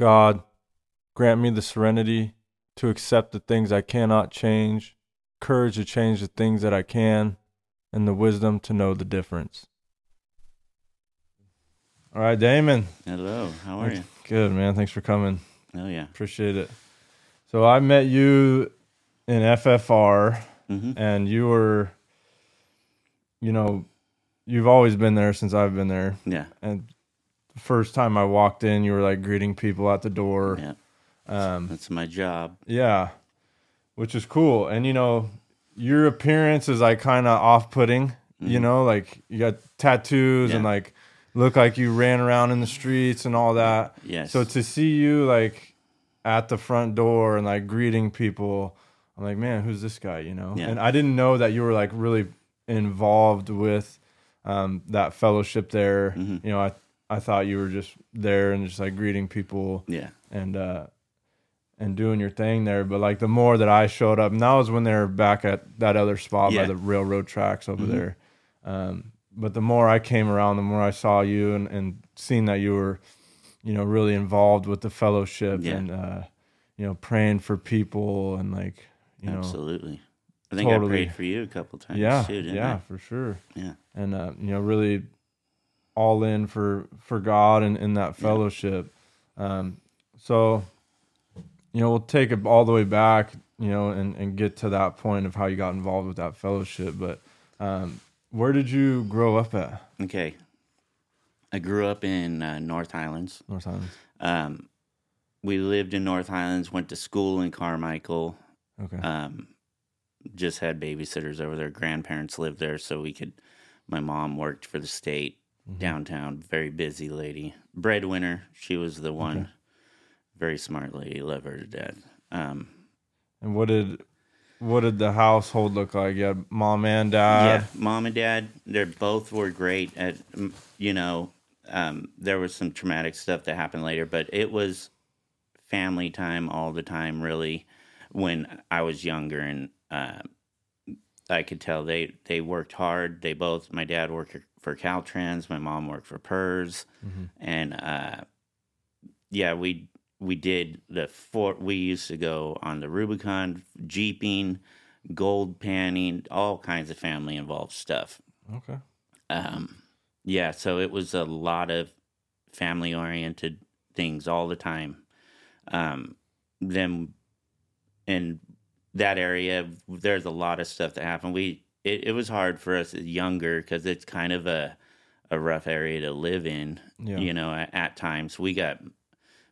God, grant me the serenity to accept the things I cannot change, courage to change the things that I can, and the wisdom to know the difference. All right, Damon. Hello, how are you? Good, man. Thanks for coming. Oh yeah. Appreciate it. So I met you in FFR, hmm and you were, you know, you've always been there since I've been there. Yeah. And first time I walked in, you were like greeting people at the door. Yeah. Um, That's my job. yeah, which is cool. And you know, your appearance is like kind of off-putting. You Mhm. know, like you got tattoos and like look like you ran around in the streets and all that. Yes. So to see you like at the front door and like greeting people, I'm like, man, who's this guy? You know, Yeah. and I didn't know that you were like really involved with um, that fellowship there. Mhm. You know, I I thought you were just there and just like greeting people yeah. and uh, and doing your thing there. But like the more that I showed up, and that was when they were back at that other spot by the railroad tracks over Mhm. there. Um, but the more I came around, the more I saw you and, and seeing that you were, you know, really involved with the fellowship Yeah. and uh, you know, praying for people and like, you know, Absolutely. I think totally. I prayed for you a couple times yeah, too, didn't yeah, I? for sure. Yeah. And uh, you know, really all in for for God and in that fellowship. Um, so, you know, we'll take it all the way back, you know, and and get to that point of how you got involved with that fellowship. But um, where did you grow up at? Okay. I grew up in uh, North Highlands. North Highlands. Um, we lived in North Highlands, went to school in Carmichael. Okay. Um, just had babysitters over there. Grandparents lived there, so we could. My mom worked for the state Mhm. downtown. Very busy lady, breadwinner. She was the one. Okay. Very smart lady. Love her to death. Um, And what did what did the household look like? Had mom and dad. yeah, mom and dad, they both were great at, mm, you know, um, there was some traumatic stuff that happened later, but it was family time all the time, really, when I was younger. And uh, I could tell they, they worked hard. They both, my dad worked for Caltrans, my mom worked for PERS. Mhm. And uh, yeah, we we did the four. We used to go on the Rubicon, jeeping, gold panning, all kinds of family involved stuff. Okay. Um, yeah, so it was a lot of family oriented things all the time. Um, then in that area, there's a lot of stuff that happened. We it, it was hard for us younger because it's kind of a a rough area to live in Yeah. you know at, at times we got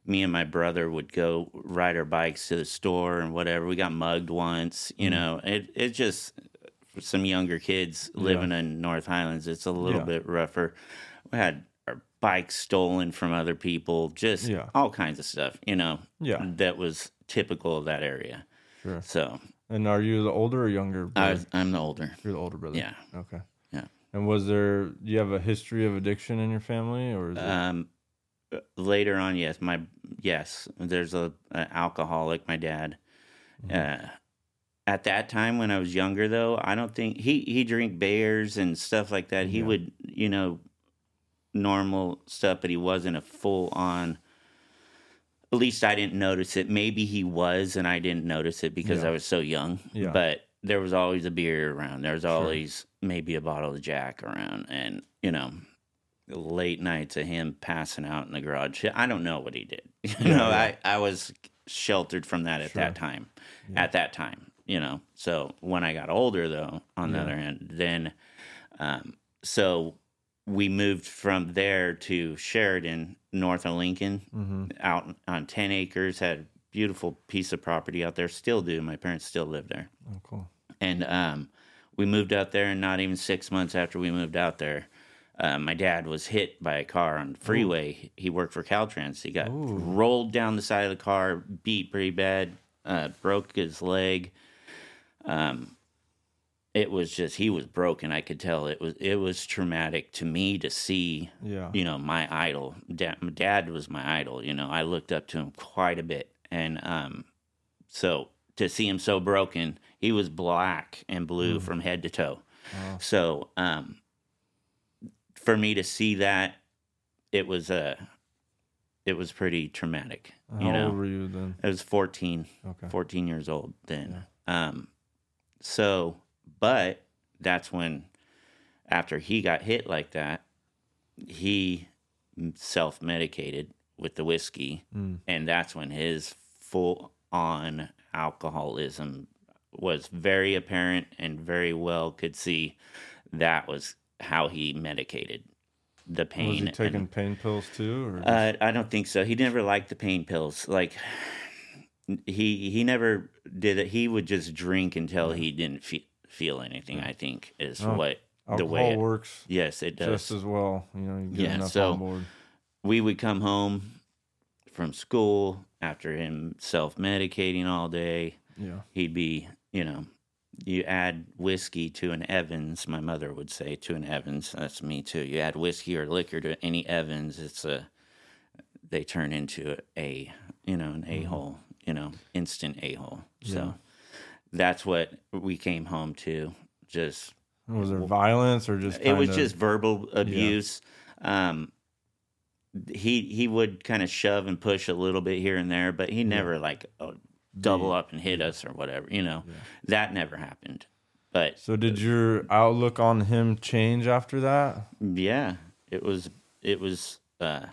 me and my brother would go ride our bikes to the store and whatever we got mugged once you Mm. know it it just for some younger kids Yeah. living in north highlands it's a little Yeah. bit rougher we had our bikes stolen from other people just Yeah. all kinds of stuff you know Yeah. that was typical of that area Sure. so And are you the older or younger? I was, I'm the older You're the older brother. yeah Okay. Yeah. And was there? Do you have a history of addiction in your family, or is it? Um, later on, yes, my yes, there's a, a alcoholic. My dad. Mm-hmm. Uh, at that time, when I was younger, though, I don't think he he drink beers and stuff like that. He Yeah. would, you know, normal stuff, but he wasn't a full on. At least I didn't notice it. Maybe he was, and I didn't notice it because Yeah. I was so young. Yeah. But there was always a beer around. There was always maybe a bottle of Jack around, and you know, late nights of him passing out in the garage. I don't know what he did. You Yeah, know, yeah. I I was sheltered from that at Sure. that time. At that time, you know. So when I got older, though, on the other hand, then, um, so we moved from there to Sheridan, north of Lincoln, mm-hmm. out on ten acres. Had a beautiful piece of property out there. Still do. My parents still live there Oh, cool. and um, we moved out there and not even six months after we moved out there uh, my dad was hit by a car on the freeway he worked for caltrans he got Ooh. rolled down the side of the car beat pretty bad uh, broke his leg um, it was just he was broken i could tell it was it was traumatic to me to see Yeah. you know my idol dad, my dad was my idol you know i looked up to him quite a bit and um so to see him so broken he was black and blue Mm. from head to toe Wow. so um for me to see that it was a it was pretty traumatic. How you know, old were you then? I was 14, Okay. 14 years old then. Um, so, but that's when, after he got hit like that, he self medicated with the whiskey. Mm. And that's when his full on alcoholism was very apparent and very well could see that was how he medicated the Was pain. he and- taking pain pills too? Uh, I don't think so. He never liked the pain pills. Like he he never did it. He would just drink until he didn't fe- feel anything. I think is Oh, what the way. It, works yes, it does. just as well. You know, you get Yeah, enough so- on board. we would come home from school after him self medicating all day. Yeah. He'd be, you know, you add whiskey to an Evans. My mother would say to an Evans. That's me too. You add whiskey or liquor to any Evans, it's a they turn into a you know an mm-hmm. a hole. You know, instant a hole. Yeah. That's what we came home to. Just Was there violence or just? it was kinda- just verbal abuse. Um, he he would kind of shove and push a little bit here and there, but he never like uh, double up and hit us or whatever. You know, that never happened. But So did your outlook on him change after that? yeah, it was it was. uh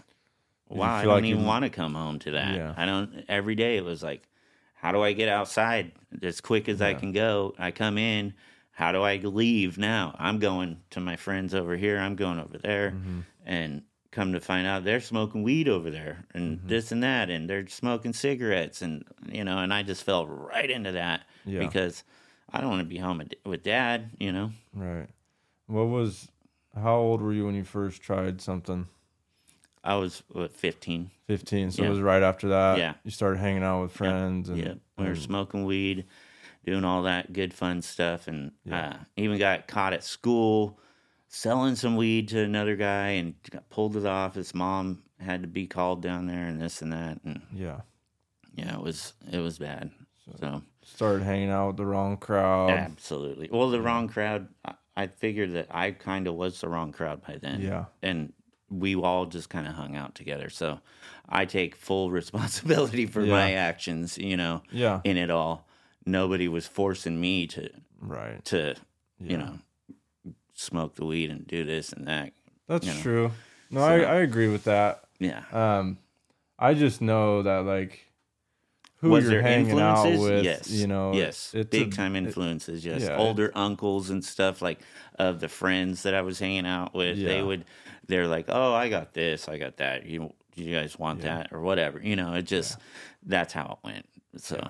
Wow, I don't like even want to come home to that. Yeah. I don't. Every day it was like, how do I get outside as quick as I can go? I come in. How do I leave now? I'm going to my friends over here. I'm going over there, Mm-hmm. and come to find out they're smoking weed over there and Mm-hmm. this and that, and they're smoking cigarettes, and you know, and I just fell right into that Yeah. because I don't want to be home with- with dad. You know, Right. What was? How old were you when you first tried something? I was what 15. Fifteen. So Yeah. it was right after that. Yeah. You started hanging out with friends and. Yeah, we were and- smoking weed, doing all that good fun stuff, and Yeah. uh, even got caught at school selling some weed to another guy and got pulled it off. His mom had to be called down there and this and that, and yeah. yeah, it was it was bad. So Started hanging out with the wrong crowd. absolutely, well, the wrong crowd. I, I figured that I kind of was the wrong crowd by then. Yeah. and we all just kind of hung out together. So I take full responsibility for my actions. You know. Yeah. in it all. Nobody was forcing me to Right. to Yeah. you know smoke the weed and do this and that. That's you know. true. No, So- I, I agree with that. Yeah. Um, I just know that like who was there influences? with, yes. you know, Yes. it's Big a- time influences. Yes. yeah, Older uncles and stuff like of the friends that I was hanging out with. They would. They're like, oh, I got this. I got that. You you guys want Yeah. that or whatever. You know, it just that's how it went. So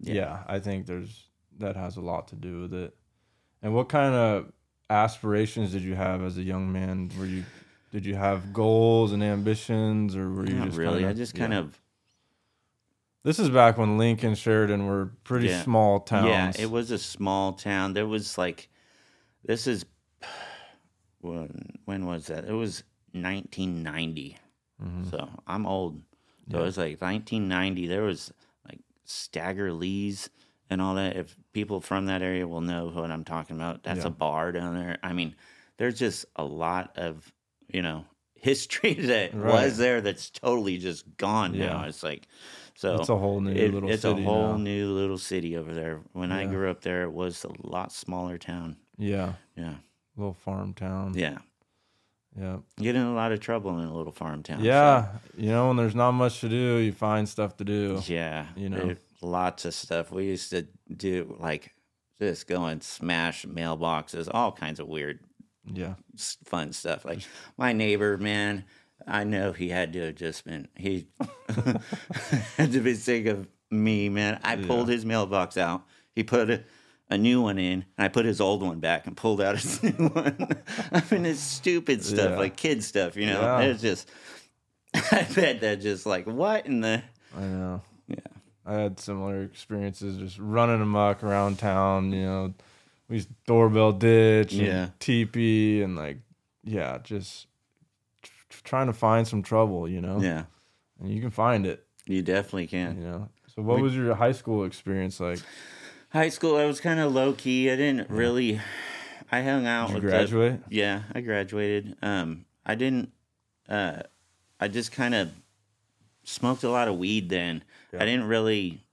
yeah. I think there's that has a lot to do with it. And what kind of aspirations did you have as a young man? Were you did you have goals and ambitions, or were you not just really. Kinda, I just kind of This is back when Lincoln, Sheridan were pretty Yeah. small towns. Yeah, it was a small town. There was like, this is, when when was that? It was 1990. Mhm. So I'm old. So Yeah. it was like 1990. There was like Stagger Lee's and all that. If people from that area will know what I'm talking about, that's Yeah. a bar down there. I mean, there's just a lot of you know history that Right. was there that's totally just gone now. Yeah. It's like so It's a whole new it- little it's city a whole now. new little city over there. When I grew up there, it was a lot smaller town. Yeah, Yeah, little farm town. yeah. yeah. Get in a lot of trouble in a little farm town. so- Yeah, you know, when there's not much to do, you find stuff to do. yeah. you know. lots of stuff. We used to do like just go and smash mailboxes, all kinds of weird, Yeah, fun stuff. Like my neighbor, man. I know he had to have just been he had to be sick of me, man. I pulled his mailbox out. He put a, a new one in, and I put his old one back and pulled out his new one. I mean, it's stupid stuff, Yeah. like kid stuff, you know. Yeah. It's just, I bet that just like what in the I know. yeah. I had similar experiences just running amok around town. You know, we used doorbell ditch, and Yeah. teepee, and like, yeah, just trying to find some trouble. You know, Yeah, and you can find it. you definitely can. You know. So, what was your high school experience like? High school, I was kind of low key. I didn't really. I hung out Did you with graduate? The, yeah, I graduated. Um, I didn't. Uh, I just kind of smoked a lot of weed then. Yeah. I didn't really.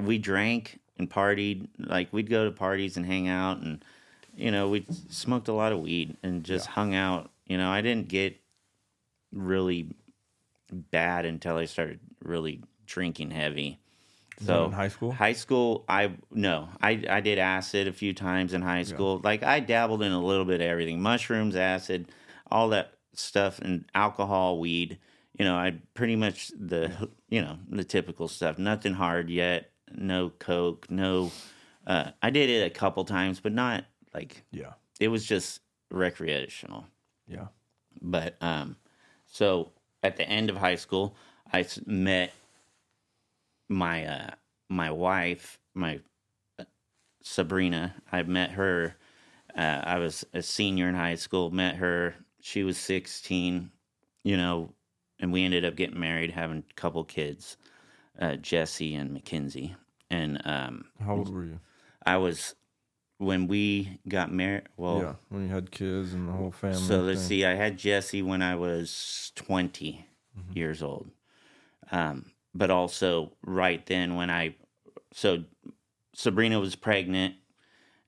We drank and partied. Like we'd go to parties and hang out, and you know we smoked a lot of weed and just hung out. You know, I didn't get really bad until I started really drinking heavy. Is that in high school? High school, I no, I I did acid a few times in high school. Like I dabbled in a little bit of everything: mushrooms, acid, all that stuff, and alcohol, weed. You know, I pretty much the you know the typical stuff. Nothing hard yet. No coke. No. Uh, I did it a couple times, but not like Yeah. it was just recreational Yeah. but um so at the end of high school I met my uh my wife my uh, sabrina i met her uh, i was a senior in high school met her she was 16 you know and we ended up getting married having a couple kids uh jesse and mackenzie and um How old were you? i was when we got married well yeah. When you had kids and the whole family. so let's thing. see. I had Jesse when I was 20 years old. Um, but also right then when I, so Sabrina was pregnant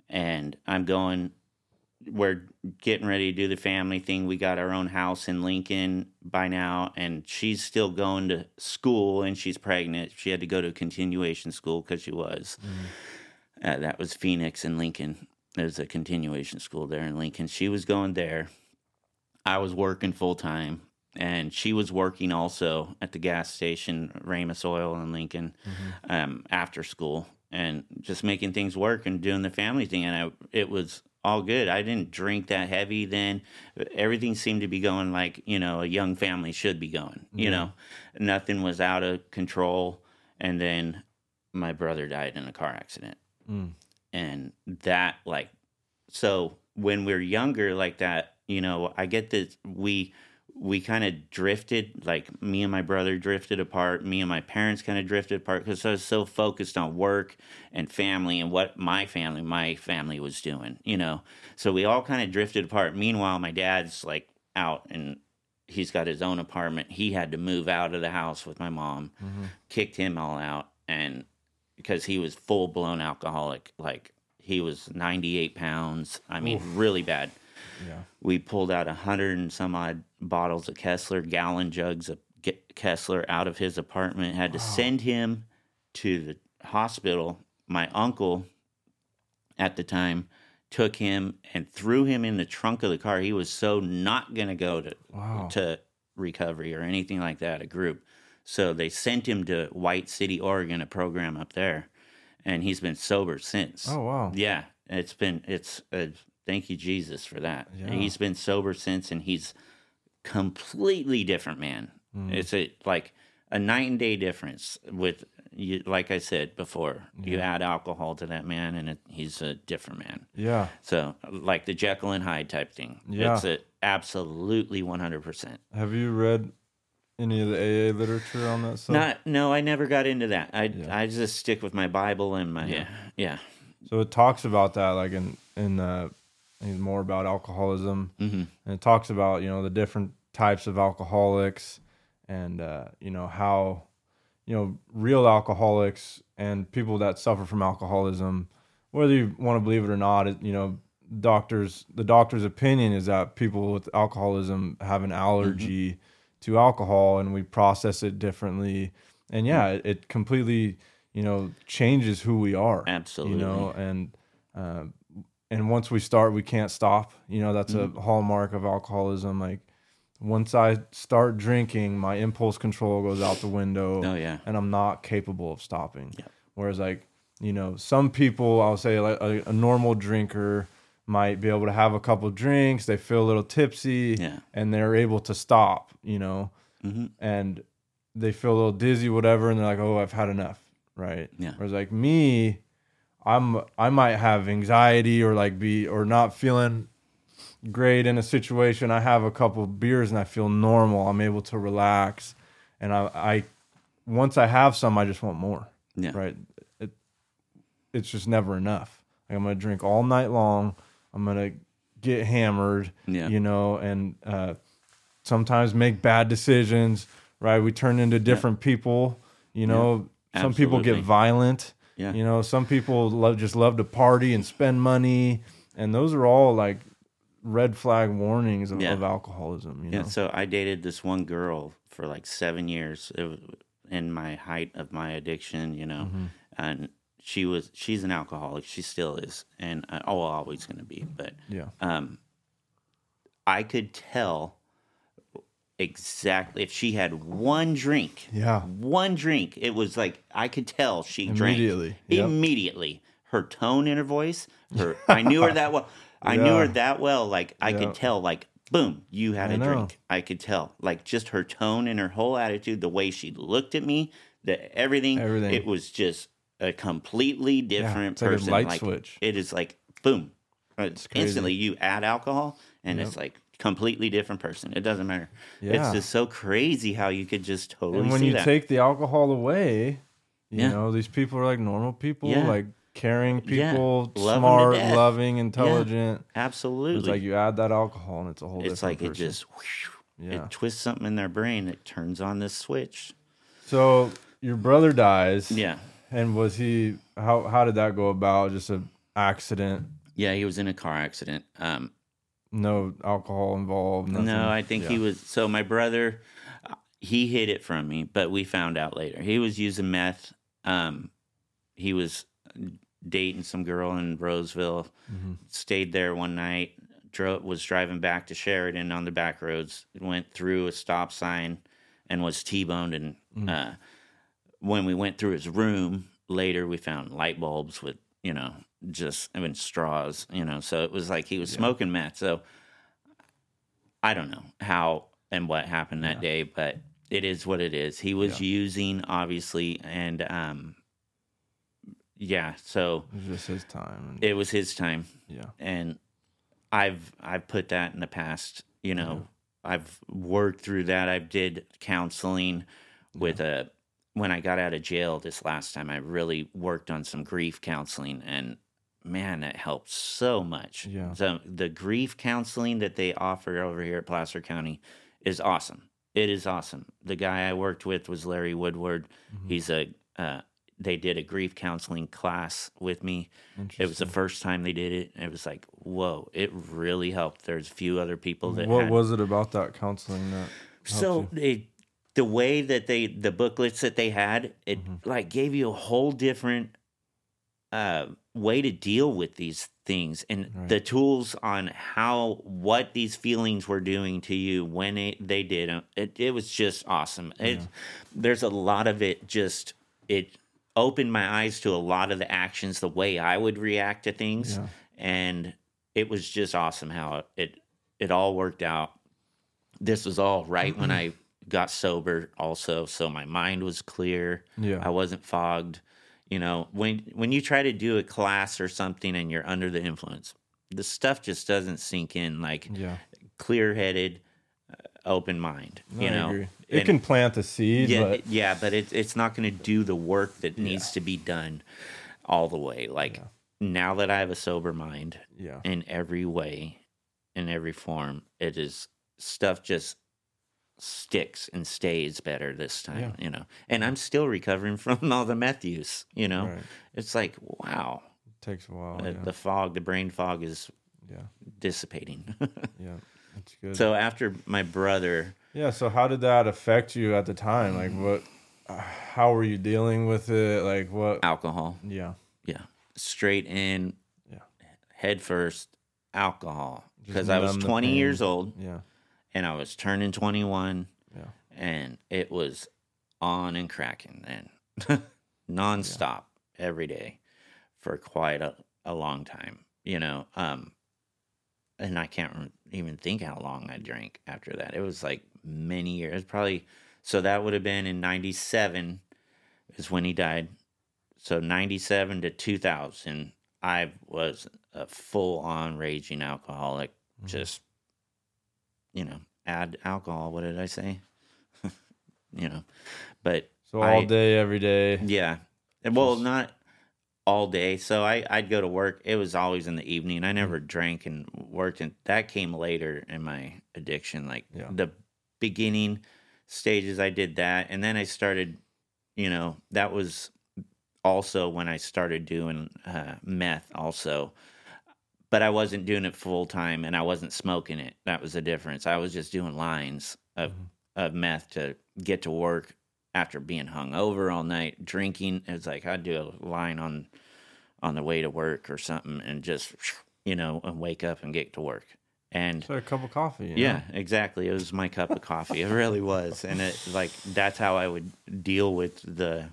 and I'm going, we're getting ready to do the family thing. We got our own house in Lincoln by now, and she's still going to school and she's pregnant. She had to go to continuation school because she was. Uh, that was Phoenix and Lincoln. There's a continuation school there in Lincoln. She was going there. I was working full time, and she was working also at the gas station, Ramus Oil in Lincoln, um, after school, and just making things work and doing the family thing. And I, it was all good. I didn't drink that heavy then. Everything seemed to be going like you know a young family should be going. You know, nothing was out of control. And then my brother died in a car accident Mm. and that like so when we're younger like that you know i get that we we kind of drifted like me and my brother drifted apart. Me and my parents kind of drifted apart because i was so focused on work and family and what my family my family was doing you know? So we all kind of drifted apart. Meanwhile my dad's like out and he's got his own apartment. He had to move out of the house with my mom. Kicked him all out and because he was full blown alcoholic. Like he was 98 pounds. I mean, really bad. Yeah. We pulled out a hundred and some odd bottles of Kessler, gallon jugs of Kessler out of his apartment. Had to send him to the hospital. My uncle at the time took him and threw him in the trunk of the car. He was so not going to go to Wow. to recovery or anything like that, a group. So they sent him to White City, Oregon, a program up there, and he's been sober since. Oh wow. Yeah, it's been it's uh, thank you Jesus for that. Yeah. He's been sober since, and he's completely different man. Mm. It's a like a night and day difference with you. Like I said before, you add alcohol to that man, and it, he's a different man. Yeah. So like the Jekyll and Hyde type thing. Yeah. it's a absolutely one hundred percent. Have you read any of the AA literature on that stuff? Not no, I never got into that. I Yeah. I just stick with my Bible and my Yeah. yeah. So it talks about that, like in in uh, more about alcoholism, hmm and it talks about you know the different types of alcoholics, and uh, you know how you know real alcoholics and people that suffer from alcoholism, whether you want to believe it or not, it, you know doctors the doctor's opinion is that people with alcoholism have an allergy to alcohol, and we process it differently, and yeah, it, it completely you know changes who we are Absolutely. you know and uh, and once we start we can't stop you know that's Mm-hmm. a hallmark of alcoholism like once i start drinking my impulse control goes out the window Oh yeah. and i'm not capable of stopping Yeah. whereas like you know some people i'll say like a, a normal drinker might be able to have a couple drinks they feel a little tipsy Yeah. and they're able to stop you know hmm and they feel a little dizzy, whatever, and they're like, "Oh, I've had enough," right? Yeah. Whereas like me, I'm I might have anxiety or like be or not feeling great in a situation. I have a couple beers and I feel normal. I'm able to relax, and I I once I have some, I just want more, Yeah. right? It it's just never enough. Like I'm gonna drink all night long. I'm gonna get hammered Yeah. you know, and uh, sometimes make bad decisions right? We turn into different people. You know, some people get violent. Yeah. You know, some people love just love to party and spend money, and those are all like red flag warnings of, Yeah. of alcoholism. You know, Yeah, so I dated this one girl for like seven years in my height of my addiction, you know, Mm-hmm. and she was she's an alcoholic, she still is, and uh, oh, always going to be. But yeah, um, I could tell exactly if she had one drink, yeah, one drink, it was like I could tell she drank Immediately, yep. immediately. Her tone in her voice, her I knew her that well. I knew her that well. Like I Yeah. could tell. Like boom, you had I a know. drink. I could tell. Like just her tone and her whole attitude, the way she looked at me, the everything. Everything. It was just a completely different it's like a person. light like switch. it is like boom. Uh, it's crazy. instantly you add alcohol and it's like completely different person. It doesn't matter. Yeah. It's just so crazy how you could just totally and when you that. take the alcohol away, you Yeah. know, these people are like normal people, Yeah. like caring people, Love smart, loving, intelligent. Absolutely. It's like you add that alcohol and it's a whole it's like it just Yeah. it twists something in their brain it turns on this switch So your brother dies. yeah And was he how how did that go about? Just an accident, yeah he was in a car accident um no alcohol involved. Nothing. no i think he was so my brother he hid it from me but we found out later he was using meth um he was dating some girl in roseville Mm-hmm. stayed there one night drove was driving back to sheridan on the back roads went through a stop sign and was t-boned and Mm. uh when we went through his room later we found light bulbs with you know just I mean straws you know so it was like he was smoking meth so i don't know how and what happened that day but it is what it is he was using obviously and um yeah so It was just his time. It was his time yeah. and I've I've put that in the past. You know, I've worked through that. I've did counseling with a when I got out of jail this last time. I really worked on some grief counseling, and man, that helped so much. Yeah. So the grief counseling that they offer over here at Placer County is awesome. It is awesome. The guy I worked with was Larry Woodward. Mm-hmm. He's a uh, they did a grief counseling class with me. It was the first time they did it. It was like, whoa, it really helped. There's a few other people that What had, was it about that counseling that? so it, the way that they the booklets that they had, it Mm-hmm. like gave you a whole different uh, way to deal with these things and Right. the tools on how what these feelings were doing to you when it, they did it, it was just awesome. It, there's a lot of it. Just it opened my eyes to a lot of the actions, the way I would react to things, Yeah. and it was just awesome how it it all worked out. This was all right when I got sober, also, so my mind was clear. Yeah. I wasn't fogged. You know, when when you try to do a class or something and you're under the influence, the stuff just doesn't sink in like Yeah. clear headed, uh, open mind. You I know, agree. It And- can plant the seed, yeah, but yeah, but it's it's not going to do the work that needs to be done all the way. Like now that I have a sober mind yeah. in every way, in every form, it is stuff just sticks and stays better this time. Yeah. You know, and I'm still recovering from all the meth use. You know, Right. it's like wow, It takes a while. the, yeah. the fog, the brain fog is yeah. dissipating. Yeah. That's good. so after my brother, yeah. So how did that affect you at the time? Like what? uh, How were you dealing with it? Like what? alcohol. Yeah. Yeah. Straight in, Yeah. head first, alcohol. Because I was 20 years old Yeah. And I was turning 21 Yeah. and it was on and cracking then, nonstop every day for quite a, a long time, you know. Um, and I can't even think how long I drank after that. It was like many years, probably. So that would have been in 97 is when he died. So 97 to 2000, I was a full on raging alcoholic. Just, you know, add alcohol. What did I say? you know, but So all I- day, every day. yeah. Well, not all day. So I, I'd go to work. It was always in the evening. I never drank and worked. And that came later in my addiction. Like Yeah. the beginning stages I did that and then I started you know that was also when I started doing uh, meth also but I wasn't doing it full time and I wasn't smoking it that was the difference I was just doing lines of mm-hmm. of meth to get to work after being hung over all night drinking it's like I'd do a line on on the way to work or something and just you know and wake up and get to work and like a cup of coffee. you know? yeah, exactly. It was my cup of coffee. It really was, and it like that's how I would deal with the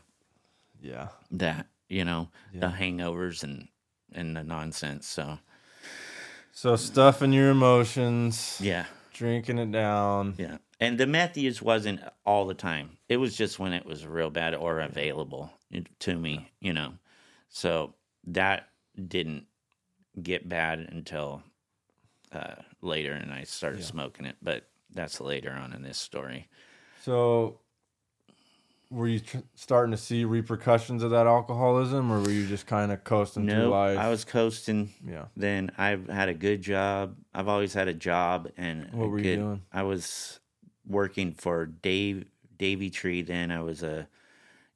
Yeah. that you know the hangovers and and the nonsense. So So stuffing your emotions, yeah, drinking it down. yeah. And the meth use wasn't all the time. It was just when it was real bad or available to me, you know. So that didn't get bad until uh, later, and I started Yeah. smoking it. But that's later on in this story. So, were you tr- starting to see repercussions of that alcoholism, or were you just kind of coasting through No, life? I was coasting. Yeah. Then I've had a good job. I've always had a job, and What were you doing? I was working for Dave Davey Tree. Then I was a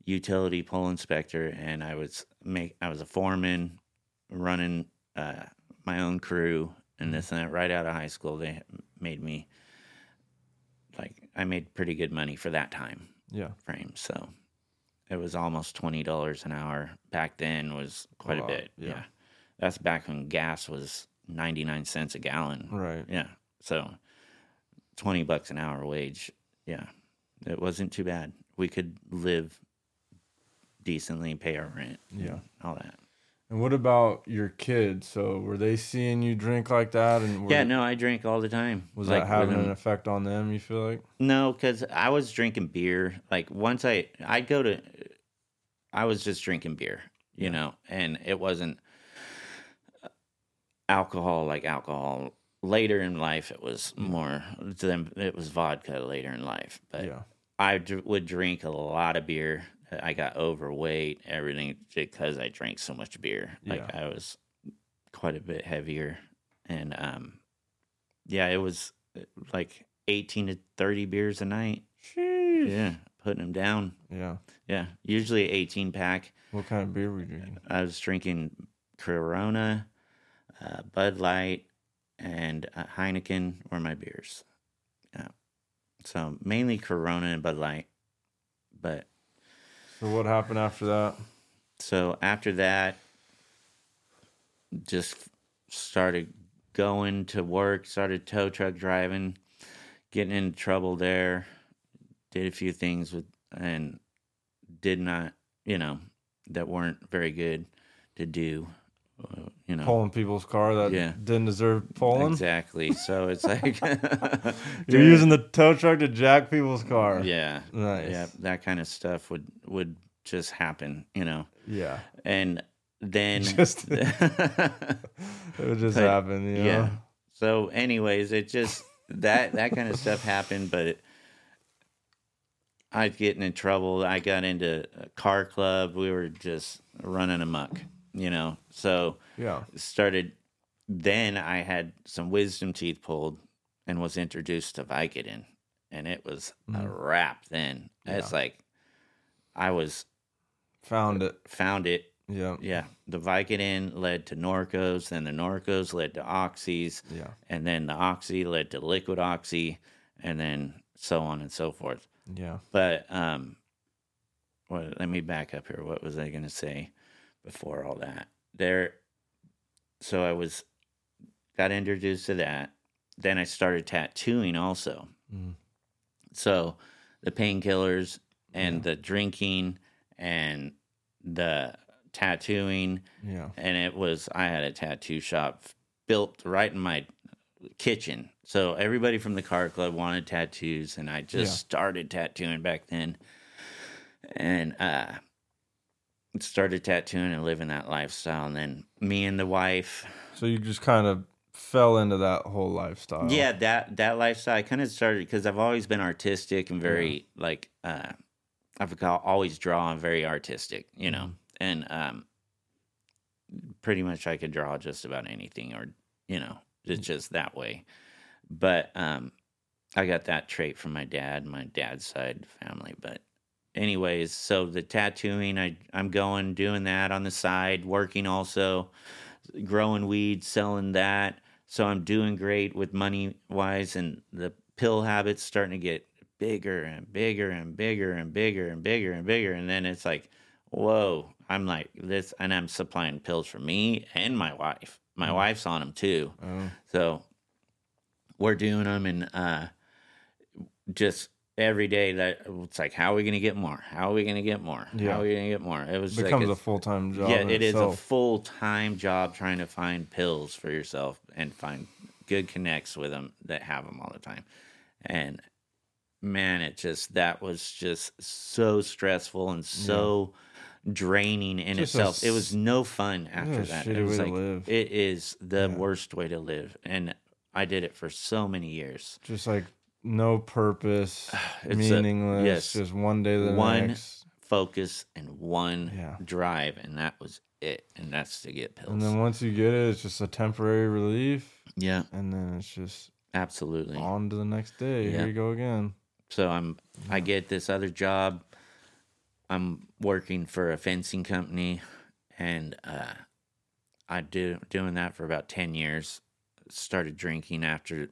utility pole inspector, and I was make I was a foreman, running uh, my own crew and this and that. Right out of high school, they made me like I made pretty good money for that time Yeah. frame. So it was almost twenty dollars an hour. Back then was quite a, lot, bit. yeah. Yeah. That's back when gas was ninety nine cents a gallon. Right. Yeah. So twenty bucks an hour wage. Yeah. It wasn't too bad. We could live decently, pay our rent. and Yeah. All that. And what about your kids? So, were they seeing you drink like that? And were, Yeah, no, I drink all the time. was Like, that having an effect on them? You feel like? No, because I was drinking beer. Like once I I'd go to, I was just drinking beer, you Yeah. know, and it wasn't uh, alcohol like alcohol. Later in life, it was more than it was vodka. Later in life, but yeah. I would drink a lot of beer. I got overweight, everything because I drank so much beer. Like Yeah. I was quite a bit heavier, and um, yeah, it was uh, like eighteen to thirty beers a night. Sheesh. Yeah, putting them down. Yeah. Yeah, usually eighteen pack. What kind of beer were you drinking? I was drinking Corona, uh, Bud Light, and uh, Heineken were my beers. Yeah, so mainly Corona and Bud Light, but So, what happened after that? so after that just started going to work started tow truck driving getting into trouble there did a few things with and did not you know that weren't very good to do uh, you know Pulling people's car that Yeah. didn't deserve pulling. exactly so it's like You're using the tow truck to jack people's car. yeah Nice. yeah that kind of stuff would would just happen you know Yeah. and then Just- It would just But, happen, you know? yeah. So, anyways, it just that that kind of stuff happened, but it, I'd getting in trouble. I got into a car club. We were just running amok, you know. So Yeah. started. Then I had some wisdom teeth pulled and was introduced to Vicodin, and it was a wrap. Then it's like I was Found it. found it Yeah. yeah, the Vicodin led to Norcos, then the Norcos led to Oxys, Yeah. and then the Oxy led to Liquid Oxy, and then so on and so forth. Yeah. But um, well, let me back up here. What was I going to say before all that? There, so I was got introduced to that. Then I started tattooing also. Mm. So the painkillers and the drinking and the tattooing Yeah. and it was I had a tattoo shop built right in my kitchen. So everybody from the car club wanted tattoos and I just Yeah. started tattooing back then. And uh started tattooing and living that lifestyle and then me and the wife. So you just kind of fell into that whole lifestyle. yeah that that lifestyle i kind of started because i've always been artistic and very like uh i've always drawn very artistic you know? And um pretty much i could draw just about anything or you know it's just that way. But um I got that trait from my dad, my dad's side family. But, anyways, so the tattooing, I I'm going doing that on the side, working also, growing weeds, selling that. So I'm doing great with money wise, and the pill habits starting to get bigger and bigger and bigger and bigger and bigger and bigger, and then it's like, whoa! I'm like this, and I'm supplying pills for me and my wife. My wife's on them too. Oh, So we're doing them and uh, just every day that it's like, how are we going to get more? How are we going to get more? Yeah. How are we going to get more? It was like becomes a it's- full time job. yeah, it is a full time job trying to find pills for yourself and find good connects with them that have them all the time. And man, it just that was just so stressful and so draining in Just a itself. It was no fun after that. It was like it is the Yeah. worst way to live, and I did it for so many years. just like no purpose, It's a- meaningless. yes. Just one day the One next. focus and one Yeah. drive, and that was it. And that's to get pills. And then once you get it, it's just a temporary relief, yeah, and then it's just absolutely. on to the next day. Yeah. Here you go again. So I'm I get this other job. I'm working for a fencing company and uh I do doing that for about 10 years. Started drinking after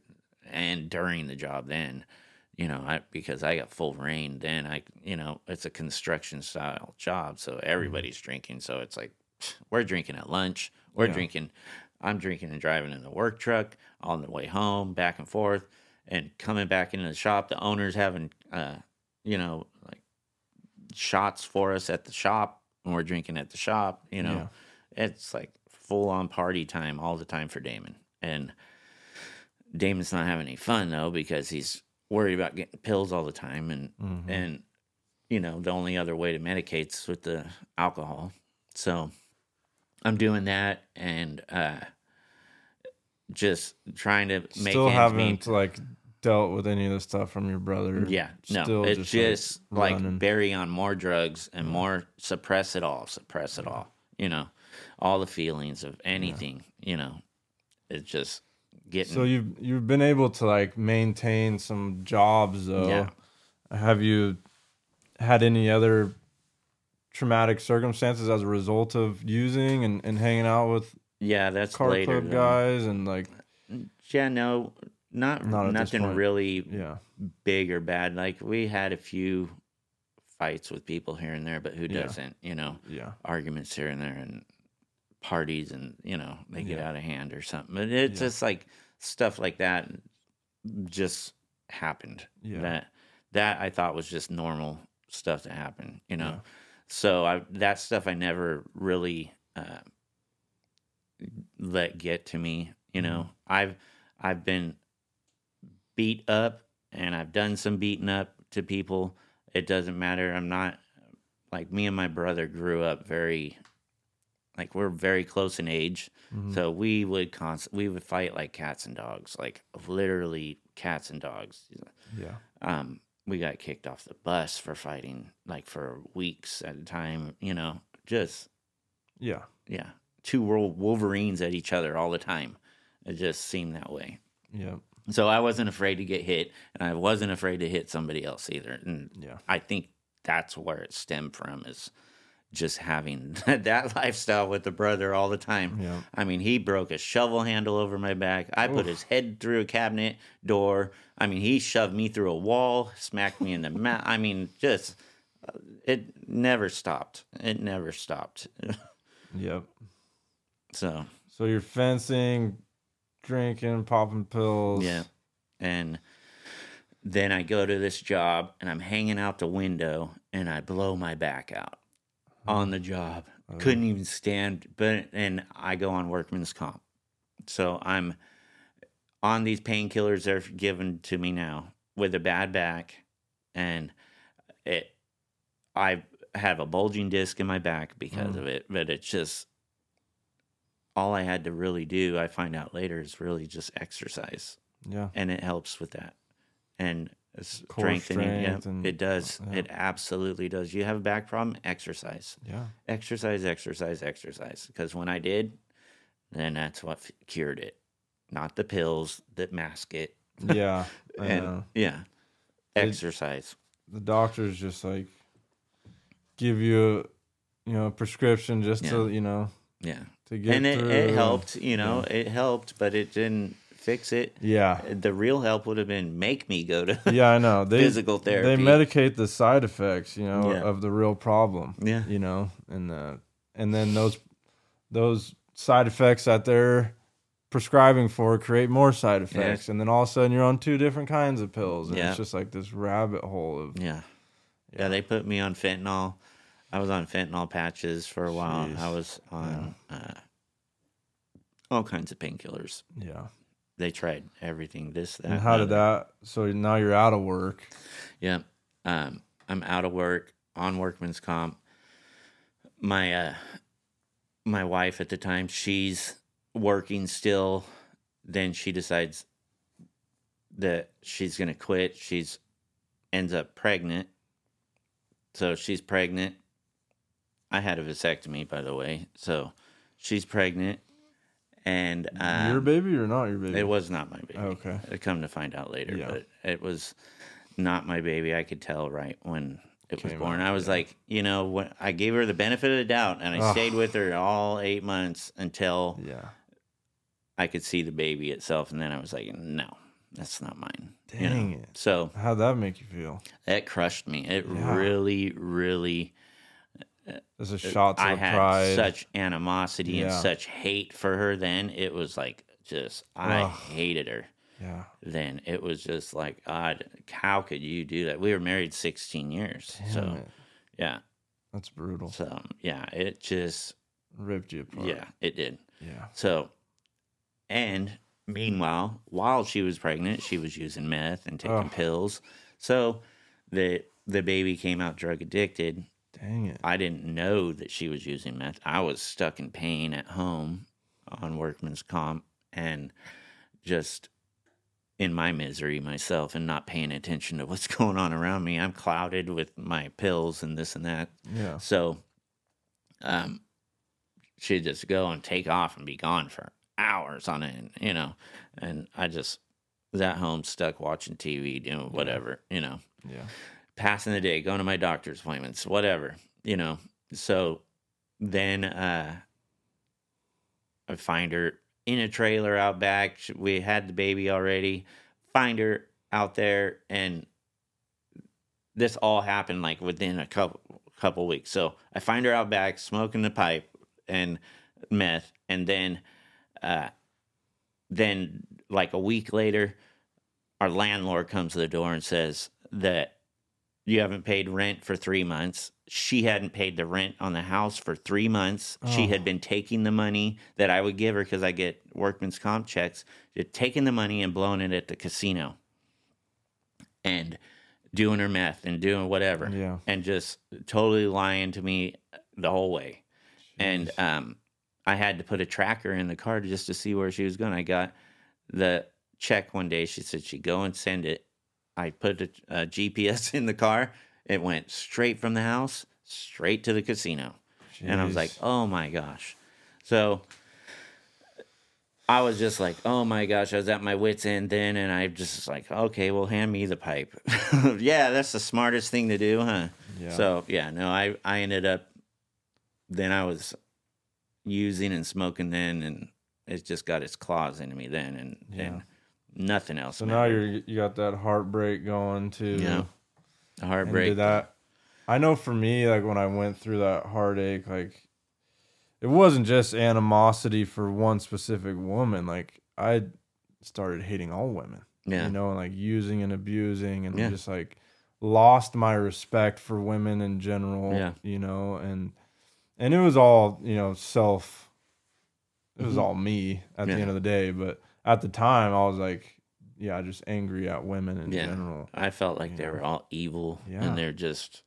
and during the job then. You know, I because I got full reign then I you know, it's a construction style job, so everybody's drinking, so it's like we're drinking at lunch, we're Yeah. drinking I'm drinking and driving in the work truck on the way home, back and forth, and coming back into the shop. The owner's having, uh, you know, like shots for us at the shop and we're drinking at the shop. You know, it's like full on party time all the time for Damon. And Damon's not having any fun though because he's worried about getting pills all the time, and Mhm. and you know the only other way to medicate's with the alcohol. So I'm doing that and uh just trying to make Still haven't meet. like dealt with any of the stuff from your brother. Yeah, no, Still it's just, just, like, like, bury on more drugs and more suppress it all, suppress it all. You know, all the feelings of anything. You know, it's just getting. So you've you've been able to like maintain some jobs though. Yeah. Have you had any other traumatic circumstances as a result of using and, and hanging out with yeah, that's car later. club though. guys and like Yeah, no, not, Not nothing really yeah big or bad. Like we had a few fights with people here and there, but who doesn't? You know, yeah arguments here and there and parties and you know they get Yeah. out of hand or something but it's Yeah. just like stuff like that just happened Yeah. that that i thought was just normal stuff to happen you know so i that stuff i never really uh let get to me you know Mm-hmm. i've i've been beat up and i've done some beating up to people it doesn't matter i'm not like me and my brother grew up very like we're very close in age. Mhm. so we would const- we would fight like cats and dogs like literally cats and dogs. Yeah. Um we got kicked off the bus for fighting like for weeks at a time you know just yeah. Yeah. Two world wolverines at each other all the time. It just seemed that way. Yeah. So i wasn't afraid to get hit and i wasn't afraid to hit somebody else either. And yeah. I think that's where it stemmed from is just having that lifestyle with the brother all the time. Yeah. I mean, he broke a shovel handle over my back. I put his head through a cabinet door. I mean, he shoved me through a wall, smacked me in the mouth. I mean, just uh, it never stopped. It never stopped. yep so, so you're fencing drinking popping pills yeah. And then I go to this job and I'm hanging out the window and I blow my back out on the job. Couldn't even stand, but and I go on workman's comp. So I'm on these painkillers they're given to me now with a bad back and it I have a bulging disc in my back because Mm. of it, but it's just all I had to really do, I find out later, is really just exercise yeah and it helps with that and strengthening yeah, and- it does yeah. it absolutely does you have a back problem exercise yeah exercise exercise exercise because when i did then that's what f- cured it not the pills that mask it Yeah. And know. yeah, exercise. The doctors just like give you a, you know, a prescription just to, you know, Yeah, to get and it, it helped. You know, it helped, but it didn't fix it. Yeah. The real help would have been make me go to. Yeah, I know. They Physical therapy. They medicate the side effects, you know, Yeah. of the real problem. Yeah. You know, and uh, and then those those side effects that they're prescribing for create more side effects, and then all of a sudden you're on two different kinds of pills, and Yeah. it's just like this rabbit hole of Yeah. yeah. they put me on fentanyl. I was on fentanyl patches for a while. Jeez. I was on uh, all kinds of painkillers. yeah. They tried everything. This, that. And how did that? So now you're out of work. Yeah. Um, I'm out of work on workman's comp. My uh my wife at the time, she's working still. Then she decides that she's gonna quit. She's ends up pregnant. So she's pregnant. I had a vasectomy, by the way. So she's pregnant. And um, your baby or not your baby? it was not my baby. Okay. I come to find out later, Yeah. but it was not my baby. I could tell right when it was born. out, I was yeah. like, you know, when I gave her the benefit of the doubt, and I stayed with her all eight months until Yeah. I could see the baby itself, and then I was like, no, that's not mine. you know? Dang it. So How'd that make you feel? it crushed me. It Yeah. really, really. As a shot to I had pride. such animosity and such hate for her. Then it was like just I Ugh. hated her. yeah. then it was just like, God, how could you do that? We were married 16 years. Damn so, it. yeah. That's brutal. So, yeah, it just, Ripped you apart. yeah, it did. Yeah. So, and meanwhile, while she was pregnant, she was using meth and taking pills. So, the, the baby came out drug addicted. Dang it. I didn't know that she was using meth. I was stuck in pain at home on workman's comp and just in my misery myself and not paying attention to what's going on around me. I'm clouded with my pills and this and that. Yeah. So um she'd just go and take off and be gone for hours on end, you know. And I just was at home stuck watching TV, doing whatever, you know Yeah. Passing the day, going to my doctor's appointments, whatever, you know. So then uh I find her in a trailer out back. We had the baby already. Find her out there and this all happened like within a couple couple weeks. So I find her out back smoking the pipe and meth and then uh then like a week later our landlord comes to the door and says that you haven't paid rent for three months. She hadn't paid the rent on the house for three months. She Oh. had been taking the money that I would give her because I get workman's comp checks, taken the money and blown it at the casino and doing her meth and doing whatever Yeah. and just totally lying to me the whole way. And um, I had to put a tracker in the car just to see where she was going. I got the check one day. She said she'd go and send it. I put a, a GPS in the car. It went straight from the house straight to the casino. And I was like, oh my gosh. So I was just like, oh my gosh, I was at my wits' end then, and I just was like, okay, well, hand me the pipe. yeah, that's the smartest thing to do, huh? Yeah. So yeah, no, I I ended up then I was using and smoking then, and it just got its claws into me then, and and nothing else. So now you're you got that heartbreak going too. Yeah. the heartbreak. that. I know for me, like when I went through that heartache, like it wasn't just animosity for one specific woman. Like I started hating all women. Yeah. You know, and like using and abusing and Yeah. just like lost my respect for women in general. Yeah. You know, and and it was all, you know, self it was Mhm. all me at Yeah. the end of the day. But at the time I was like, yeah, just angry at women in Yeah. general. I felt like you they know? were all evil Yeah. and they're just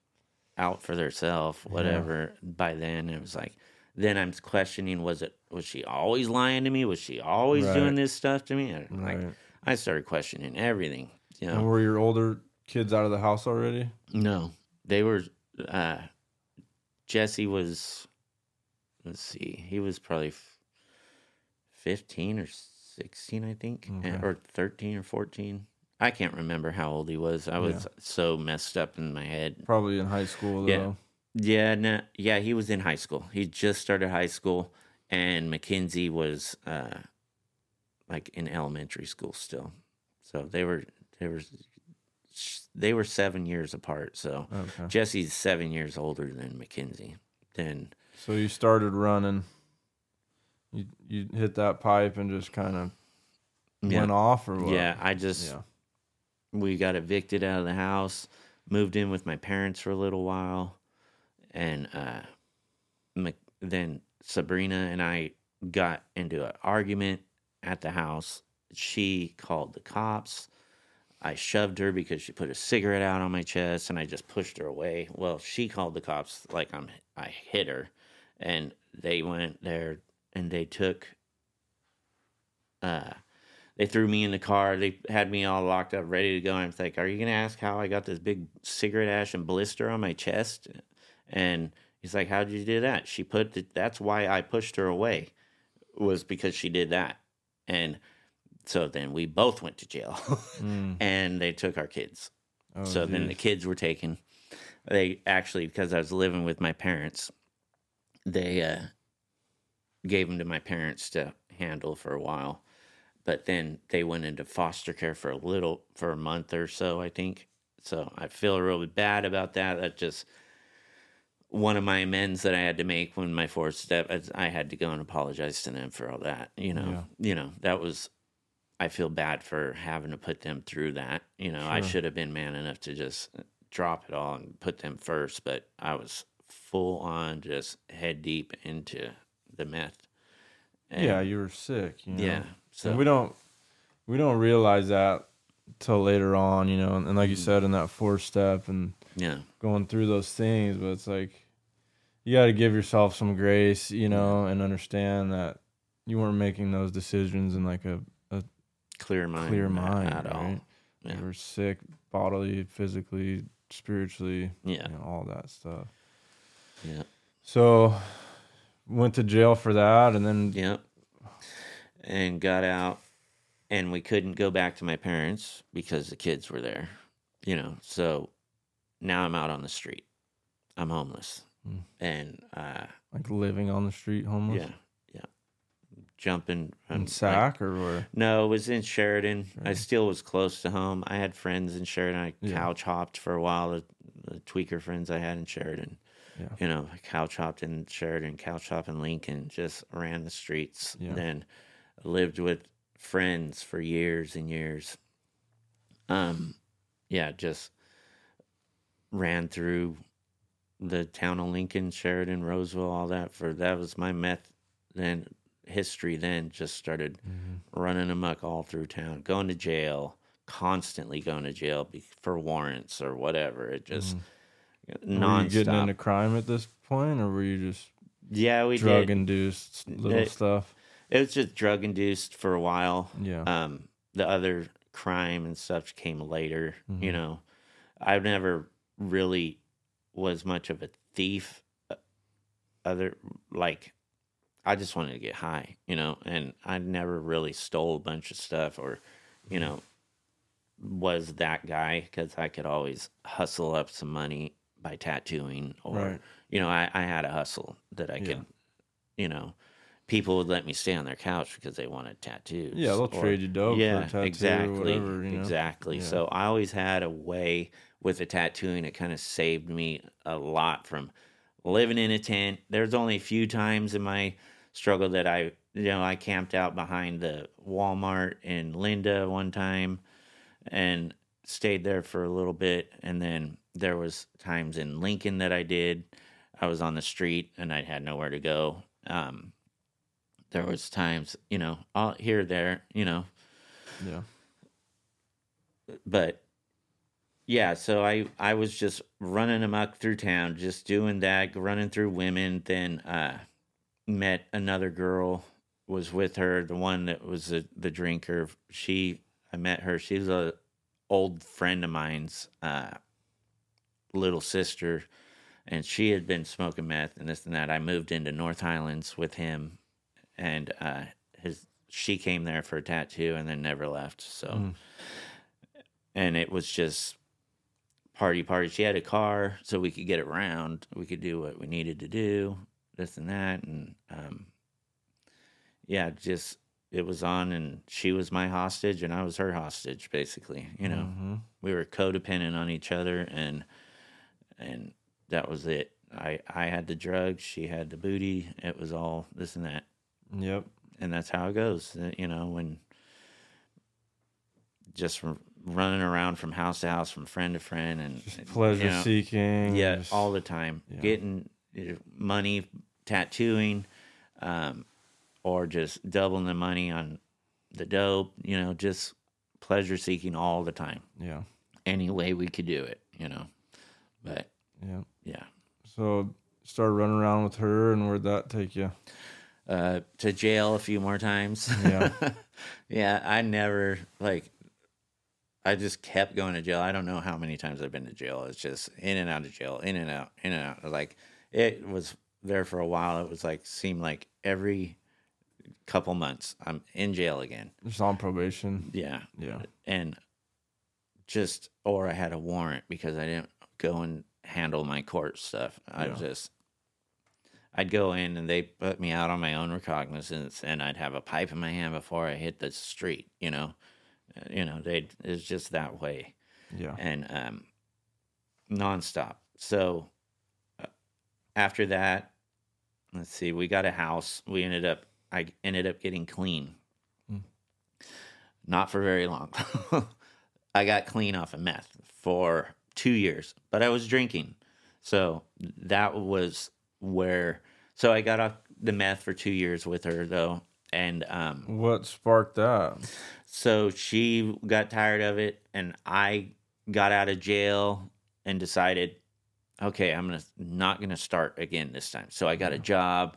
out for themselves, whatever. By then, it was like, then I'm questioning: was it was she always lying to me? Was she always Right. doing this stuff to me? And, Like Right. I started questioning everything. You know, And were your older kids out of the house already? no, they were. uh Jesse was. Let's see, he was probably fifteen or sixteen, I think, Okay. or thirteen or fourteen. I can't remember how old he was. I was so messed up in my head. Probably in high school Yeah. though. Yeah, no, yeah, he was in high school. He just started high school, and Mackenzie was uh, like in elementary school still. So they were they were they were seven years apart. So Okay. Jesse's seven years older than Mackenzie. Then So you started running. You you hit that pipe and just kind of yeah, went off or what? yeah, I just Yeah. we got evicted out of the house, moved in with my parents for a little while, and uh, then Sabrina and I got into an argument at the house. She called the cops. I shoved her because she put a cigarette out on my chest, and I just pushed her away. Well, she called the cops like I'm I hit her, and they went there and they took. Uh, they threw me in the car. They had me all locked up, ready to go. I'm like, "Are you gonna ask how I got this big cigarette ash and blister on my chest?" And he's like, "How did you do that?" She put the, that's why I pushed her away, was because she did that. And so then we both went to jail, Mm. and they took our kids. Oh, so then the kids were taken. They actually, because I was living with my parents, they uh, gave them to my parents to handle for a while. But then they went into foster care for a little, for a month or so, I think. So I feel really bad about that. That just one of my amends that I had to make when my fourth step. I had to go and apologize to them for all that. You know, you know that was. I feel bad for having to put them through that. You know, I should have been man enough to just uh, drop it all and put them first, but I was full on just head deep into the meth. And- yeah, you were sick. You know? yeah. So So we don't we don't realize that till later on, you know. And, and like you Mm. said, in that fourth step and yeah, going through those things, but it's like you got to give yourself some grace, you know, and understand that you weren't making those decisions in like a, a clear mind, clear mind at all. right? Yeah. You were sick bodily, physically, spiritually, Yeah, you know, all that stuff. yeah, So went to jail for that, and then yeah. And got out, and we couldn't go back to my parents because the kids were there. You know, so now I'm out on the street. I'm homeless, Mm. and uh, like living on the street, homeless. yeah, yeah, jumping In like- or where? No, it was in Sheridan. I Sheridan. still was close to home. I had friends in Sheridan. I Yeah. couch hopped for a while. The, the tweaker friends I had in Sheridan. Yeah. You know, cow couch hopped in Sheridan, cow hopped in Lincoln, just ran the streets. Yeah. Then lived with friends for years and years. Um, yeah, just ran through the town of Lincoln, Sheridan, Roseville, all that. For that was my meth. Then history. Then just started Mm-hmm. running amok all through town, going to jail, constantly going to jail for warrants or whatever. It just Mm-hmm. Were you getting into crime at this point, or were you just yeah, we drug did. induced little It- stuff? It was just drug induced for a while. Yeah. Um, the other crime and stuff came later. Mm-hmm. You know, I never really was much of a thief. uh, Other like, I just wanted to get high, you know, and I never really stole a bunch of stuff or, you Mm-hmm. know, was that guy because I could always hustle up some money by tattooing or, Right. you know, I, I had a hustle that I Yeah. could, you know, people would let me stay on their couch because they wanted tattoos. Yeah, they'll or- trade you dope yeah, tattoo or exactly, whatever, you know? exactly. Yeah. So I always had a way with the tattooing. It kind of saved me a lot from living in a tent. There's only a few times in my struggle that I, you know, I camped out behind the Walmart in Linda one time and stayed there for a little bit and then there was times in Lincoln that I did. I was on the street and I had nowhere to go. Um, there was times, you know, all here there, you know, Yeah. but yeah, so I I was just running amok through town, just doing that, running through women. Then uh, met another girl, was with her, the one that was the, the drinker. She I met her. She's a old friend of mine's uh, little sister, and she had been smoking meth and this and that. I moved into North Highlands with him, and uh, his she came there for a tattoo and then never left. So Mm. and it was just party party. She had a car, so we could get around. We could do what we needed to do, this and that, and um, yeah, just it was on, and she was my hostage, and I was her hostage, basically. You know, hmm we were codependent on each other, and and that was it. I I had the drugs, she had the booty. It was all this and that Yep. and that's how it goes. uh, You know, when just running around from house to house, from friend to friend, and and, Pleasure you know, seeking. yeah, just- all the time, yeah. getting money, tattooing, um, or just doubling the money on the dope. You know, just pleasure seeking all the time. yeah. Any way we could do it. You know, but Yeah. yeah. So started running around with her, and where'd that take you? uh, to jail a few more times. Yeah. yeah, I never like. I just kept going to jail. I don't know how many times I've been to jail. It's just in and out of jail, in and out, in and out. Like it was there for a while. It was like seemed like every couple months I'm in jail again. Just on probation. Yeah, Yeah. and just or I had a warrant because I didn't go and handle my court stuff. I Yeah. just I'd go in and they put me out on my own recognizance and I'd have a pipe in my hand before I hit the street, you know. Uh, You know, they it's just that way Yeah. and um nonstop. So uh, after that, let's see, we got a house. We ended up I ended up getting clean. Mm. Not for very long. I got clean off of meth for 2 years, but I was drinking. So that was where so I got off the meth for 2 years with her though and um What sparked that? so she got tired of it, and I got out of jail and decided, okay, I'm gonna not gonna start again this time. So I got a job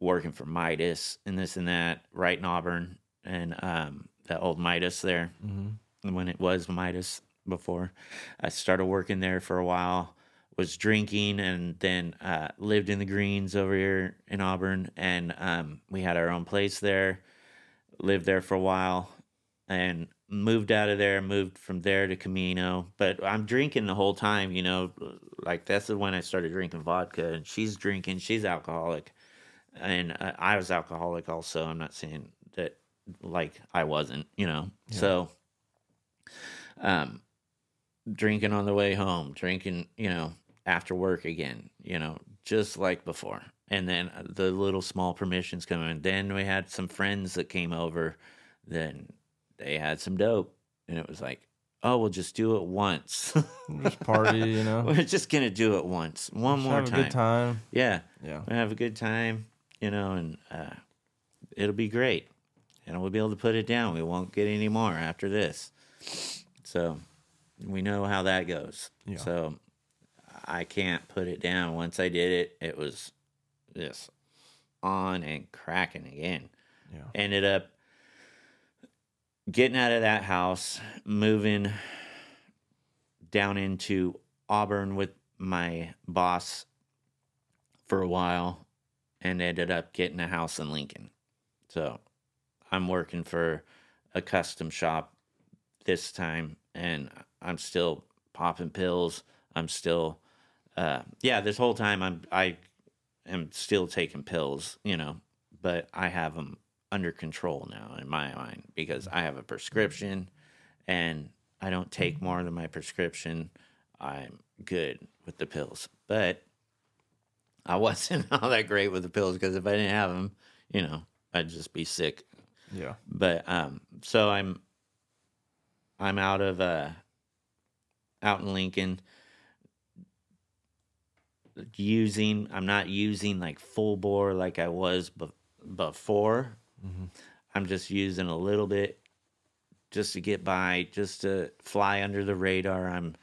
working for Midas and this and that, right in Auburn, and um, that old Midas there hmm when it was Midas before. I started working there for a while, was drinking, and then uh, lived in the Greens over here in Auburn. And um, we had our own place there, lived there for a while, and moved out of there, moved from there to Camino. But I'm drinking the whole time, you know, like that's the when I started drinking vodka, and she's drinking, she's alcoholic. And uh, I was alcoholic also. I'm not saying that like I wasn't, you know. Yeah. So um, drinking on the way home, drinking, you know, after work again, you know, just like before. And then uh, the little small permissions come in. Then we had some friends that came over. Then they had some dope, and it was like, oh, we'll just do it once. Just party, you know. We're just gonna do it once, one Just more have time. a good time. Yeah, Yeah. we have a good time, you know, and uh, it'll be great. And we'll be able to put it down. We won't get any more after this. So we know how that goes. Yeah. So I can't put it down. Once I did it, it was just on and cracking again. Yeah. Ended up getting out of that house, moving down into Auburn with my boss for a while, and ended up getting a house in Lincoln. So I'm working for a custom shop this time, and I'm still popping pills. I'm still, uh, yeah, this whole time I'm I am still taking pills, you know, but I have them under control now in my mind because I have a prescription, and I don't take more than my prescription. I'm good with the pills, but I wasn't all that great with the pills because if I didn't have them, you know, I'd just be sick Yeah. but um so i'm i'm out of uh out in lincoln using i'm not using like full bore like i was be- before. Mhm. i'm just using a little bit just to get by just to fly under the radar. I'm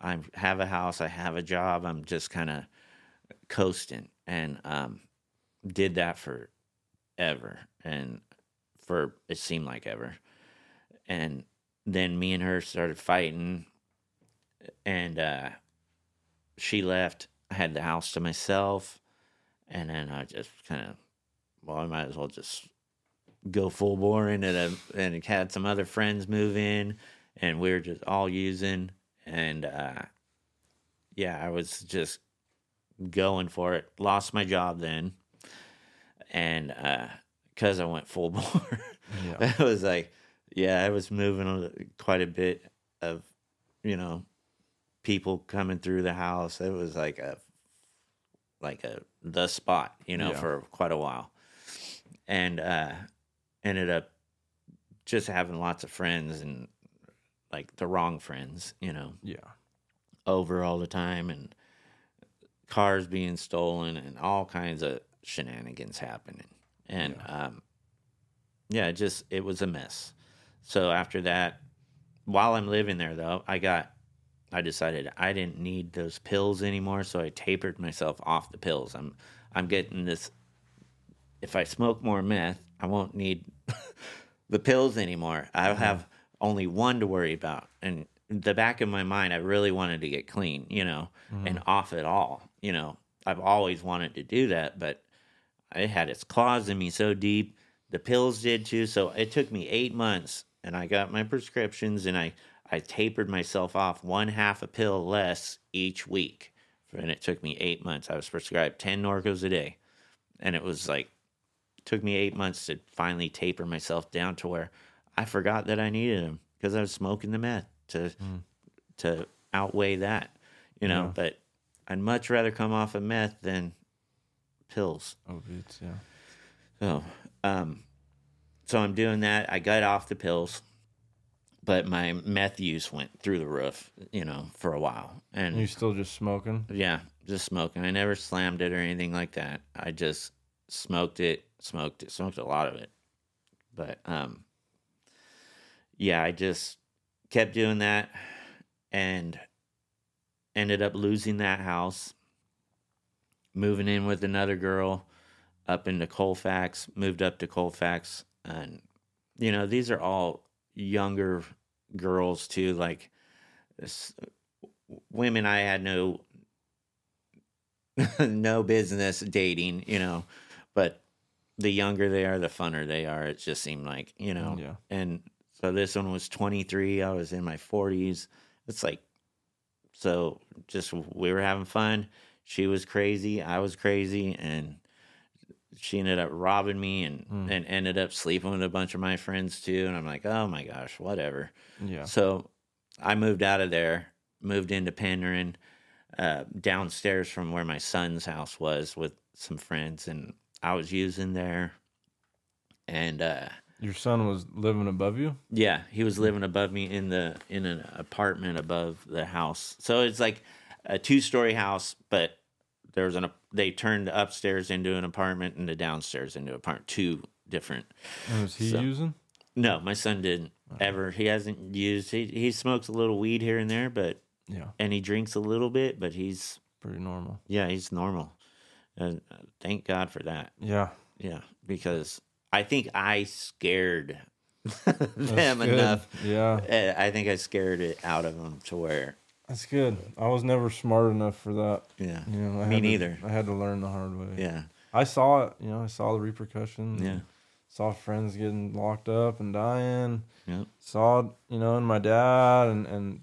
i have a house i have a job i'm just kind of coasting. And um did that for ever and for it seemed like ever. And then me and her started fighting and uh she left i had the house to myself and then i just kind of well i might as well just go full bore into the and had some other friends move in and we were just all using, and uh, yeah, I was just going for it. Lost my job then, and because I went full bore, Yeah. I was like, yeah, I was moving quite a bit of, you know, people coming through the house. It was like a, like a the spot, you know, Yeah. for quite a while, and uh, ended up just having lots of friends and like the wrong friends, you know, Yeah. over all the time and cars being stolen and all kinds of shenanigans happening. And um yeah, it just it was a mess. So after that, while I'm living there though, I got I decided I didn't need those pills anymore, so I tapered myself off the pills. I'm I'm getting this if I smoke more meth, I won't need the pills anymore. I'll mm-hmm. have only one to worry about. And in the back of my mind, I really wanted to get clean, you know, mm-hmm. and off it all. You know, I've always wanted to do that, but it had its claws in me so deep. The pills did too. So it took me eight months and I got my prescriptions and I, I tapered myself off one half a pill less each week. And it took me eight months. I was prescribed 10 Norcos a day. And it was like, took me eight months to finally taper myself down to where I forgot that I needed them because I was smoking the meth to to outweigh that, you know. Yeah. But I'd much rather come off of meth than pills. Opiates. Yeah. So, um, so I'm doing that. I got off the pills, but my meth use went through the roof, you know, for a while. And You still just smoking? yeah, just smoking. I never slammed it or anything like that. I just smoked it, smoked it, smoked a lot of it. But um yeah, I just kept doing that and ended up losing that house. Moving in with another girl up into Colfax, moved up to Colfax and you know, these are all younger girls too like this, women I had no no business dating, you know, but the younger they are, the funner they are. It just seemed like, you know, Yeah. and so this one was 23. I was in my 40s. It's like, so just we were having fun. She was crazy. I was crazy. And she ended up robbing me and, Mm. and ended up sleeping with a bunch of my friends too. And I'm like, oh my gosh, whatever. Yeah. So I moved out of there, moved into Penryn, uh, downstairs from where my son's house was with some friends, and I was using there. And uh, Your son was living above you? yeah, he was living above me in the in an apartment above the house. So it's like a two story house, but there was an they turned the upstairs into an apartment and the downstairs into an apartment. Two different. And was he So- using? No, my son didn't ever. He hasn't used. He he smokes a little weed here and there, but Yeah. and he drinks a little bit, but he's Pretty normal. yeah, he's normal. And uh, thank God for that. Yeah. Yeah, because I think I scared them good. enough. Yeah. Uh, I think I scared it out of them to where That's good. I was never smart enough for that. yeah, You know, I Me had to- neither. I had to learn the hard way. yeah, I saw it. You know, I saw the repercussions. yeah, Saw friends getting locked up and dying. yeah, Saw, you know, and my dad and and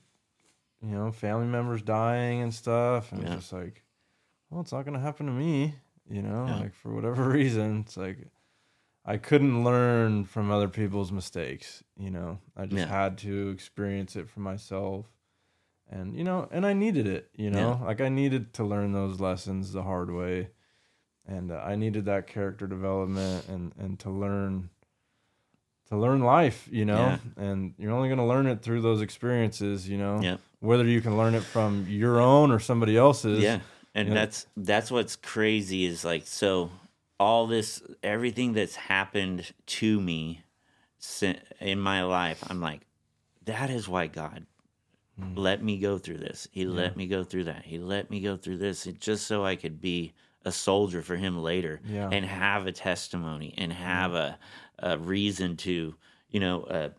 you know family members dying and stuff. And Yeah. it's just like, well, it's not gonna happen to me. You know, Yeah. like for whatever reason, it's like I couldn't learn from other people's mistakes. You know, I just Yeah. had to experience it for myself. And you know, and I needed it. You know, like I needed to learn those lessons the hard way, and uh, I needed that character development and and to learn to learn life. You know, Yeah. and you're only gonna learn it through those experiences. You know, yeah, whether you can learn it from your own or somebody else's. yeah. And Yeah. that's that's what's crazy is like so all this everything that's happened to me in my life. I'm like, that is why God Mm. let me go through this. He let me go through that. He let me go through this just so I could be a soldier for him later Yeah. and have a testimony and have a, a reason to, you know, uh,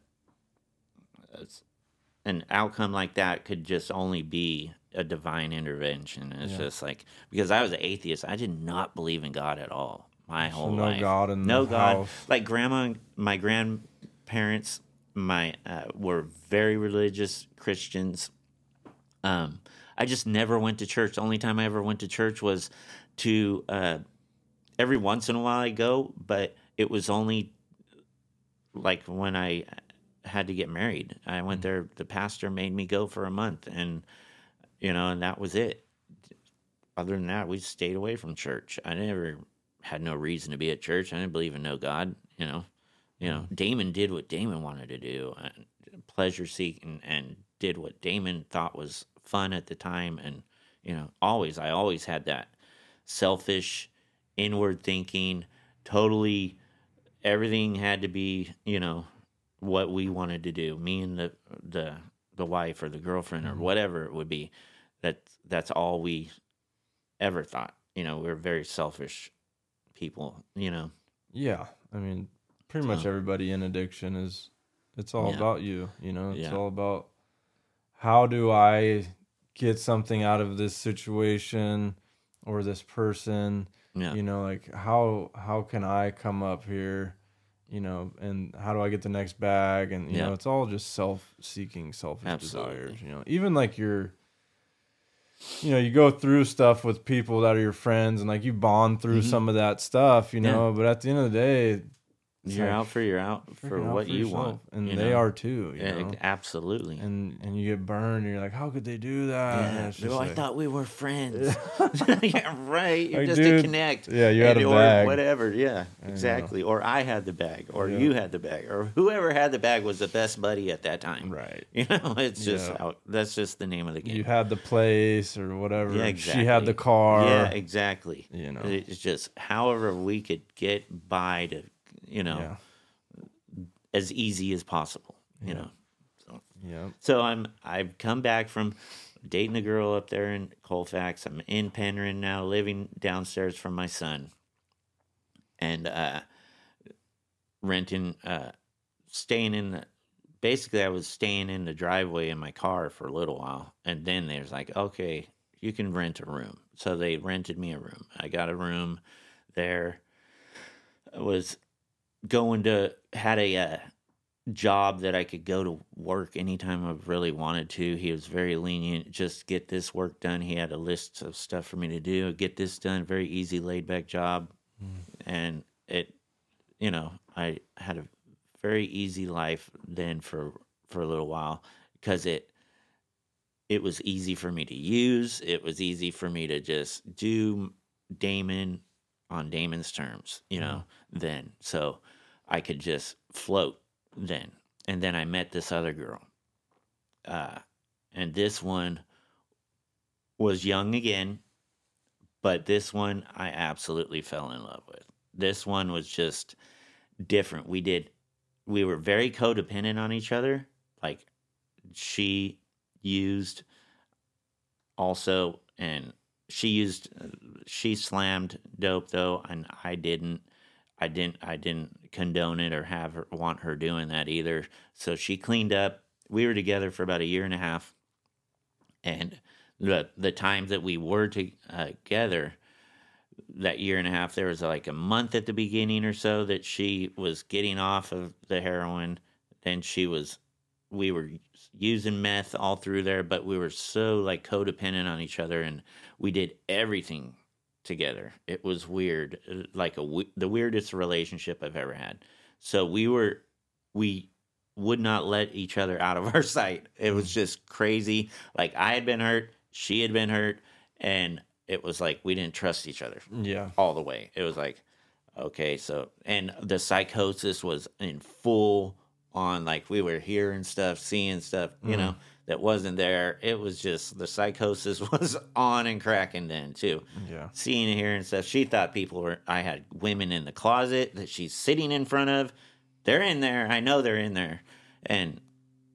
an outcome like that could just only be a divine intervention. It's Yeah. just like because I was an atheist, I did not believe in God at all my So whole no life. God in no God. house. Like grandma, my grandparents my uh, were very religious Christians. Um, I just never went to church. The only time I ever went to church was to uh, every once in a while I go, but it was only like when I had to get married. I went there. The pastor made me go for a month, and you know, and that was it. Other than that, we stayed away from church. I never had no reason to be at church. I didn't believe in no God. You know, you know, Damon did what Damon wanted to do, and pleasure seeking, and did what Damon thought was fun at the time. And you know, always, I always had that selfish, inward thinking, totally. Everything had to be, you know, what we wanted to do. Me and the the the wife or the girlfriend or mm-hmm. whatever it would be. That that's all we ever thought. You know, we we're very selfish people. You know. Yeah, I mean, pretty much everybody in addiction is. It's all Yeah. about you. You know, it's Yeah. all about how do I get something out of this situation or this person. Yeah. You know, like how how can I come up here? You know, and how do I get the next bag? And you Yeah. know, it's all just self-seeking, selfish Absolutely. desires. You know, even like your you know, you go through stuff with people that are your friends and like you bond through Mhm. some of that stuff, you Yeah. know, but at the end of the day, You're like, out for you're out for freaking out what you yourself. want, And you they know? are too, you Yeah, know. absolutely. And and you get burned and you're like, How could they do that? Yeah. just Well, I thought we were friends. yeah, right. You're Like, just dude, a connect. yeah, you had And- a or bag. whatever. Yeah, exactly. Or I had the bag, or Yeah. you had the bag, or whoever had the bag was the best buddy at that time. Right. You know, it's just Yeah. how, that's just the name of the game. You had the place or whatever. Yeah, She had the car. Yeah, exactly. You know. it's just however we could get by to, you know, Yeah. as easy as possible. You Yeah. know. Yeah. So I'm I've come back from dating a girl up there in Colfax. I'm in Penryn now, living downstairs from my son, and uh, renting, uh, staying in the. Basically, I was staying in the driveway in my car for a little while, and then there's like, okay, you can rent a room. So they rented me a room. I got a room there. I was going to had a uh, job that I could go to work anytime I really wanted to. He was very lenient. Just get this work done. He had a list of stuff for me to do. Get this done. Very easy, laid back job, and it, you know, I had a very easy life then for for a little while because it it was easy for me to use. It was easy for me to just do Damon on Damon's terms, you know, then. So I could just float then. And then I met this other girl. Uh, and this one was young again, but this one I absolutely fell in love with. This one was just different. We did, we were very codependent on each other. Like she used also, and she used, she slammed dope though, and I didn't. I didn't I didn't condone it or have her want her doing that either. So she cleaned up. We were together for about a year and a half, and the the times that we were to, uh, together, that year and a half, there was like a month at the beginning or so that she was getting off of the heroin. Then she was, we were using meth all through there, but we were so like codependent on each other, and we did everything together. It was weird, uh, like a the weirdest relationship I've ever had. So we were we would not let each other out of our sight. It was just crazy. Like I had been hurt, she had been hurt, and it was like we didn't trust each other Yeah. all the way. It was like okay, so and the psychosis was in full on like we were hearing stuff, seeing stuff, you know, that wasn't there. It was just the psychosis was on and cracking then too Yeah. seeing and hearing stuff. She thought people were. I had women in the closet that she's sitting in front of. They're in there. I know they're in there, and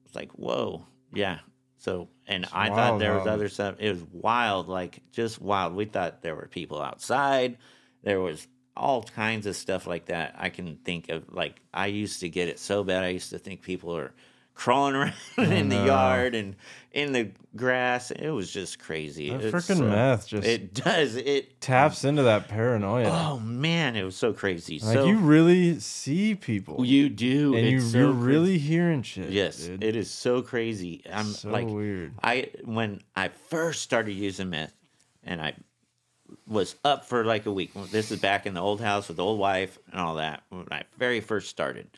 it's like, whoa, yeah. So, and I thought there was other stuff. It was wild, like just wild. We thought there were people outside. There was all kinds of stuff like that. I can think of like I used to get it so bad. I used to think people were crawling around in the know. yard and in the grass. It was just crazy. That freaking so- meth just It does. It. taps into that paranoia. Oh man, it was so crazy. like so you really see people, you do, and you, so you're crazy. really hearing shit. Yes, dude. it is so crazy. I'm so like, weird. I when I first started using meth, and I was up for like a week. This is back in the old house with the old wife and all that. When I very first started,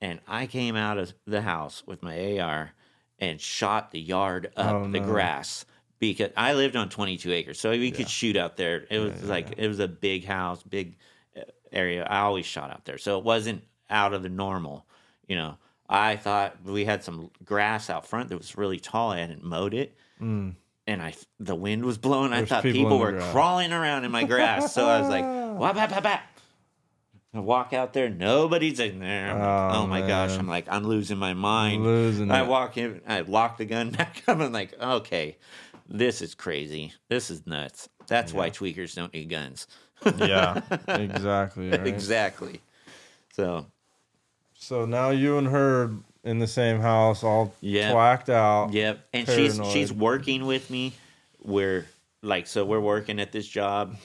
and I came out of the house with my AR and shot the yard up Oh, the no. grass because I lived on 22 acres, so we could shoot out there. It was like it was a big house, big uh, area. I always shot out there, so it wasn't out of the normal. You know, I thought we had some grass out front that was really tall. I hadn't mowed it, and I the wind was blowing. I Mm. Thought people people, were crawling around in my grass, so I was like, whap. I walk out there, nobody's in there. I'm like, Oh, oh, my gosh! I'm like, I'm losing my mind. Losing I it. walk in, I lock the gun back up. I'm like, okay, this is crazy. This is nuts. That's why tweakers don't need guns. yeah, exactly. right? exactly. So So now you and her in the same house, all Yeah. twacked out. Yep. And she's she's working with me. We're like so we're working at this job.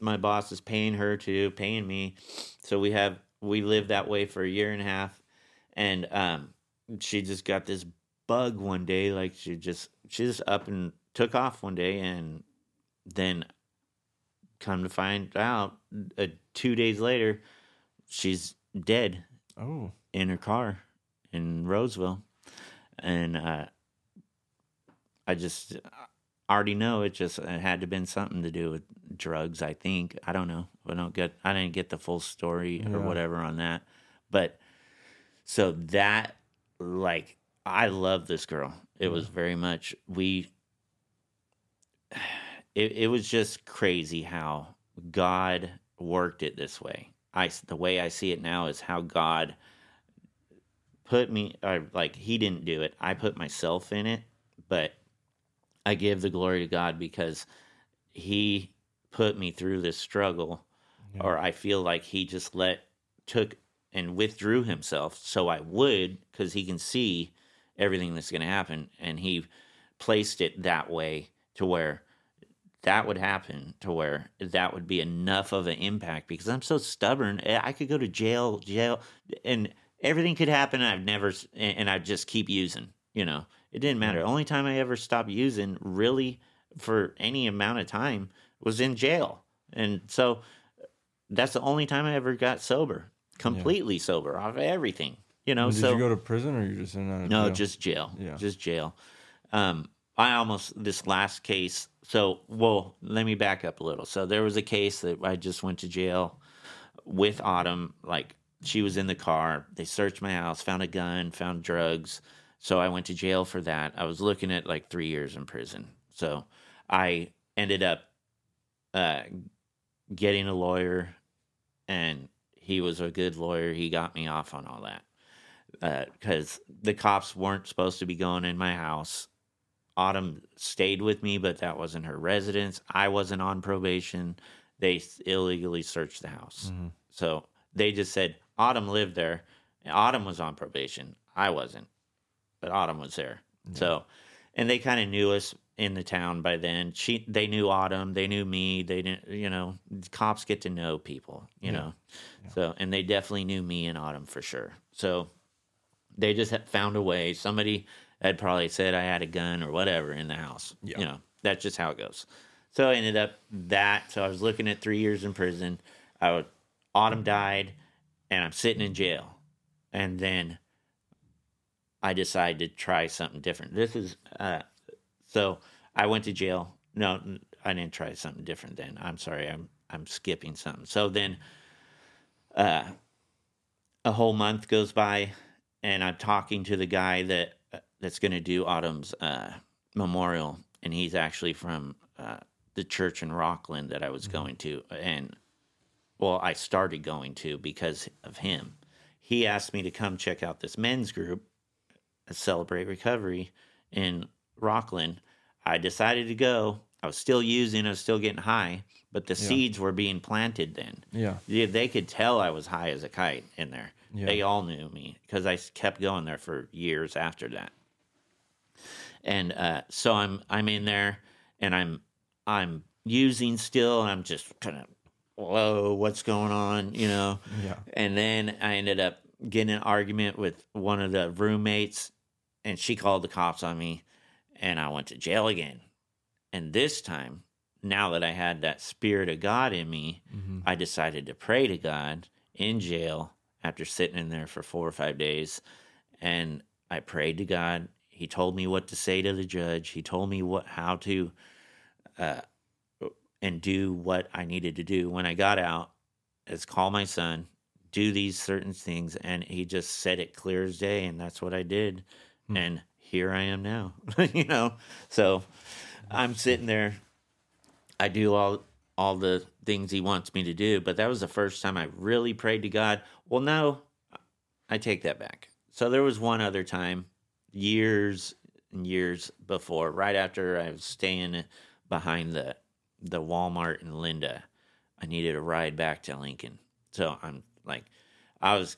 My boss is paying her to paying me. So we have we lived that way for a year and a half. And um she just got this bug one day like she just she just up and took off one day and then come to find out uh, 2 days later she's dead Oh, in her car in Roseville, and uh, I just I already know it just it had to been something to do with drugs. I think I don't know. I don't get I didn't get the full story or whatever on that, but so that like I love this girl. It was very much we. It it was just crazy how God worked it this way. I the way I see it now is how God put me or like he didn't do it. I put myself in it, but I give the glory to God because he put me through this struggle or I feel like he just let took and withdrew himself so I would cuz he can see everything that's going to happen and he placed it that way to where that would happen to where that would be enough of an impact because I'm so stubborn. Eh, I could go to jail, jail, and everything could happen. And I've never, and and I'd just keep using. You know, it didn't matter. The only time I ever stopped using, really, for any amount of time, was in jail, and so that's the only time I ever got sober, completely sober off of everything. You know, did so you go to prison or you just in that? no, just jail. Yeah. Just jail. Um, I almost this last case. So, well, let me back up a little. So there was a case that I just went to jail with Autumn. Like she was in the car. They searched my house, found a gun, found drugs. So I went to jail for that. I was looking at like three years in prison. So I ended up uh, getting a lawyer, and he was a good lawyer. He got me off on all that because the cops weren't supposed to be going in my house. Autumn stayed with me, but that wasn't her residence. I wasn't on probation. They illegally searched the house. So they just said Autumn lived there. Autumn was on probation. I wasn't, but Autumn was there. So, and they kind of knew us in the town by then. She, they knew Autumn. They knew me. They didn't, you know, cops get to know people, you know. So, and they definitely knew me and Autumn for sure. So, they just had found a way. Somebody had probably said I had a gun or whatever in the house. Yeah. You know, that's just how it goes. So I ended up that. So I was looking at three years in prison. I was, Autumn died, and I'm sitting in jail. And then I decided to try something different. This is uh, so I went to jail. No, I didn't try something different then. I'm sorry. I'm I'm skipping something. So then uh, a whole month goes by and I'm talking to the guy that uh, that's going to do Autumn's uh, memorial, and he's actually from uh, the church in Rocklin that I was going to, and well, I started going to because of him. He asked me to come check out this men's group, Celebrate Recovery, in Rocklin. I decided to go. I was still using. I was still getting high, but the seeds were being planted then. Yeah. Yeah, they could tell I was high as a kite in there. Yeah. They all knew me because I kept going there for years after that. And uh, so I'm I'm in there and I'm I'm using still and I'm just kind of whoa what's going on you know Yeah. and then I ended up getting an argument with one of the roommates, and she called the cops on me, and I went to jail again. And this time, now that I had that spirit of God in me, hmm I decided to pray to God in jail after sitting in there for four or five days. And I prayed to God. He told me what to say to the judge. He told me what how to uh, and do what I needed to do. When I got out, is call my son, do these certain things, and he just said it clear as day, and that's what I did. Hmm. And here I am now. you know, so I'm sitting there. I do all all the things he wants me to do, but that was the first time I really prayed to God. Well, no, I take that back. So there was one other time, years and years before, right after I was staying behind the the Walmart in Linda. I needed a ride back to Lincoln. So I'm like, I was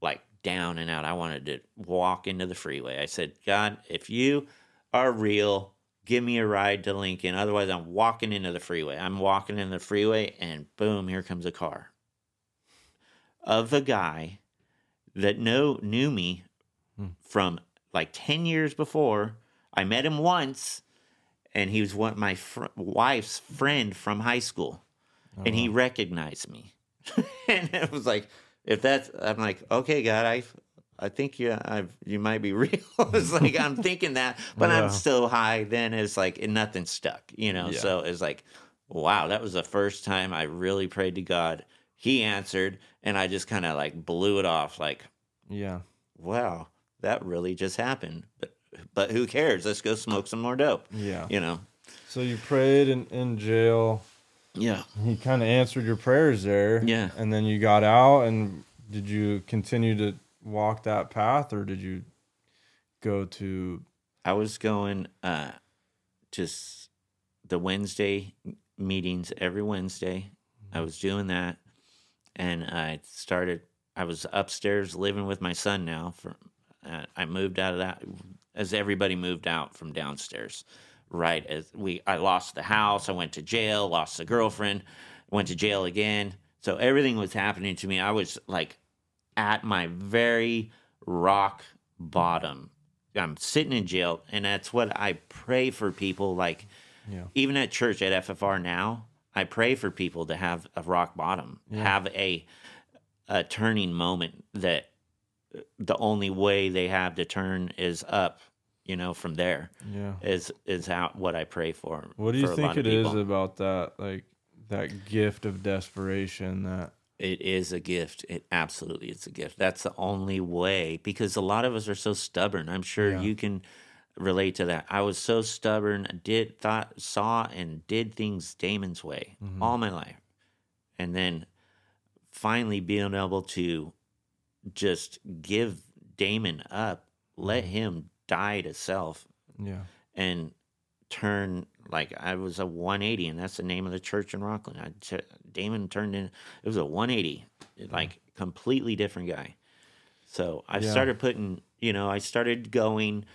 like down and out. I wanted to walk into the freeway. I said, God, if you are real, give me a ride to Lincoln. Otherwise, I'm walking into the freeway. I'm walking in the freeway, and boom, here comes a car of a guy that know knew me Hmm. from like 10 years before. I met him once, and he was one my fr- wife's friend from high school, and he recognized me. and it was like, if that's, I'm like, okay, God, I, I think you, I, you might be real. it's like I'm thinking that, but Yeah. I'm still high. Then it's like and nothing stuck, you know. Yeah. So it's like, wow, that was the first time I really prayed to God. He answered, and I just kind of like blew it off, like, Yeah. wow, that really just happened. But but who cares? Let's go smoke some more dope. Yeah. You know. So you prayed in, in jail. Yeah. He kind of answered your prayers there. Yeah. And then you got out, and did you continue to walk that path, or did you go to? I was going uh just the Wednesday meetings every Wednesday. I was doing that and I started I was upstairs living with my son now for uh, I moved out of that as everybody moved out from downstairs. Right as we I lost the house, I went to jail, lost the girlfriend, went to jail again. So everything was happening to me. I was like at my very rock bottom. I'm sitting in jail, and that's what I pray for people. Like, Yeah. even at church at FFR now, I pray for people to have a rock bottom, Yeah. have a a turning moment that uh, the only way they have to turn is up. You know, from there Yeah. is is out what I pray for. what do you think it is about that, like that gift of desperation that? It is a gift. It absolutely is a gift. That's the only way because a lot of us are so stubborn. I'm sure Yeah. you can relate to that. I was so stubborn, I did thought saw and did things Damon's way Mhm. all my life. And then finally being able to just give Damon up, let him die to self Yeah. and turn like I was a 180, and that's the name of the church in Rocklin. I t- Damon turned in it was a 180, like completely different guy. So I Yeah. started putting, you know, I started going,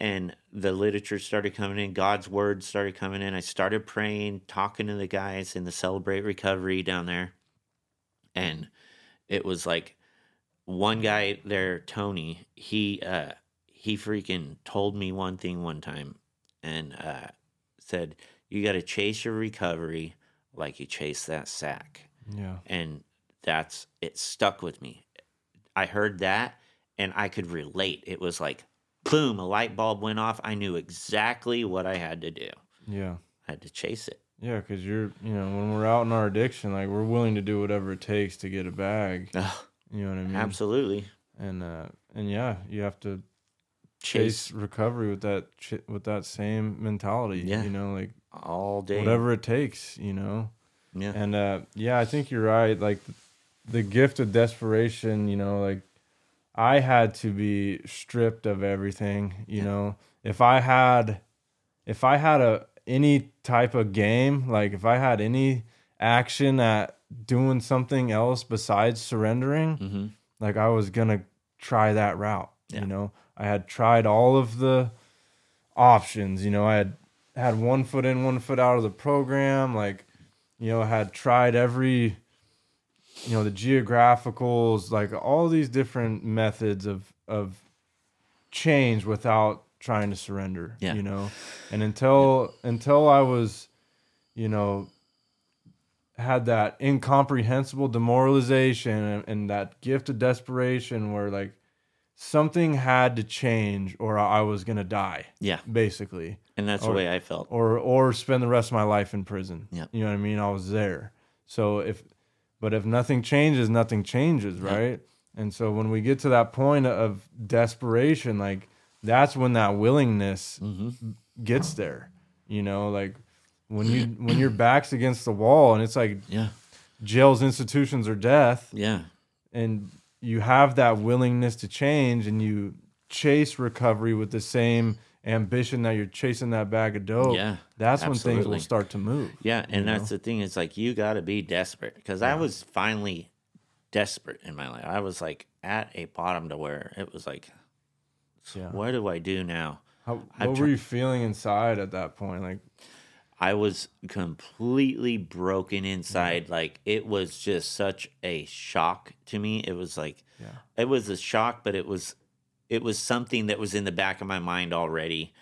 and the literature started coming in. God's word started coming in. I started praying, talking to the guys in the Celebrate Recovery down there, and it was like one guy there, Tony. He uh, he freaking told me one thing one time and uh, said, You got to chase your recovery like you chase that sack. Yeah. And that's it stuck with me. I heard that and I could relate. It was like, boom, a light bulb went off. I knew exactly what I had to do. Yeah. I had to chase it. Yeah, because you're, you know, when we're out in our addiction, like we're willing to do whatever it takes to get a bag. You know what I mean? absolutely. And uh, and yeah, you have to Chase chase recovery with that with that same mentality. Yeah. You know, like all day. whatever it takes. You know. Yeah. And uh, yeah, I think you're right. Like the gift of desperation, you know, like I had to be stripped of everything, you Yeah. know. If I had if I had a any type of game, like if I had any action at doing something else besides surrendering, hmm like I was gonna try that route. Yeah. You know, I had tried all of the options. You know, I had had one foot in, one foot out of the program. Like, you know, had tried every, you know, the geographicals, like all these different methods of of change without trying to surrender. Yeah. You know, and until until I was, you know, had that incomprehensible demoralization and, and that gift of desperation where like something had to change or I was gonna die, Yeah. basically, And that's Or- the way I felt. or or spend the rest of my life in prison. Yeah. you know what I mean. I was there, so if but if nothing changes, nothing changes, Yeah. right? And so when we get to that point of desperation, like that's when that willingness Mm-hmm. gets there. You know, like when you when your back's against the wall and it's like Yeah. jails, institutions, or death, Yeah. and you have that willingness to change and you chase recovery with the same ambition that you're chasing that bag of dope, Yeah, that's when things will start to move. Yeah, and that's the thing. It's like you got to be desperate because I was finally desperate in my life. I was like at a bottom to where it was like, Yeah. what do I do now? How, what were you feeling inside at that point? Like, I was completely broken inside. Like it was just such a shock to me. It was like yeah, it was a shock, but it was it was something that was in the back of my mind already.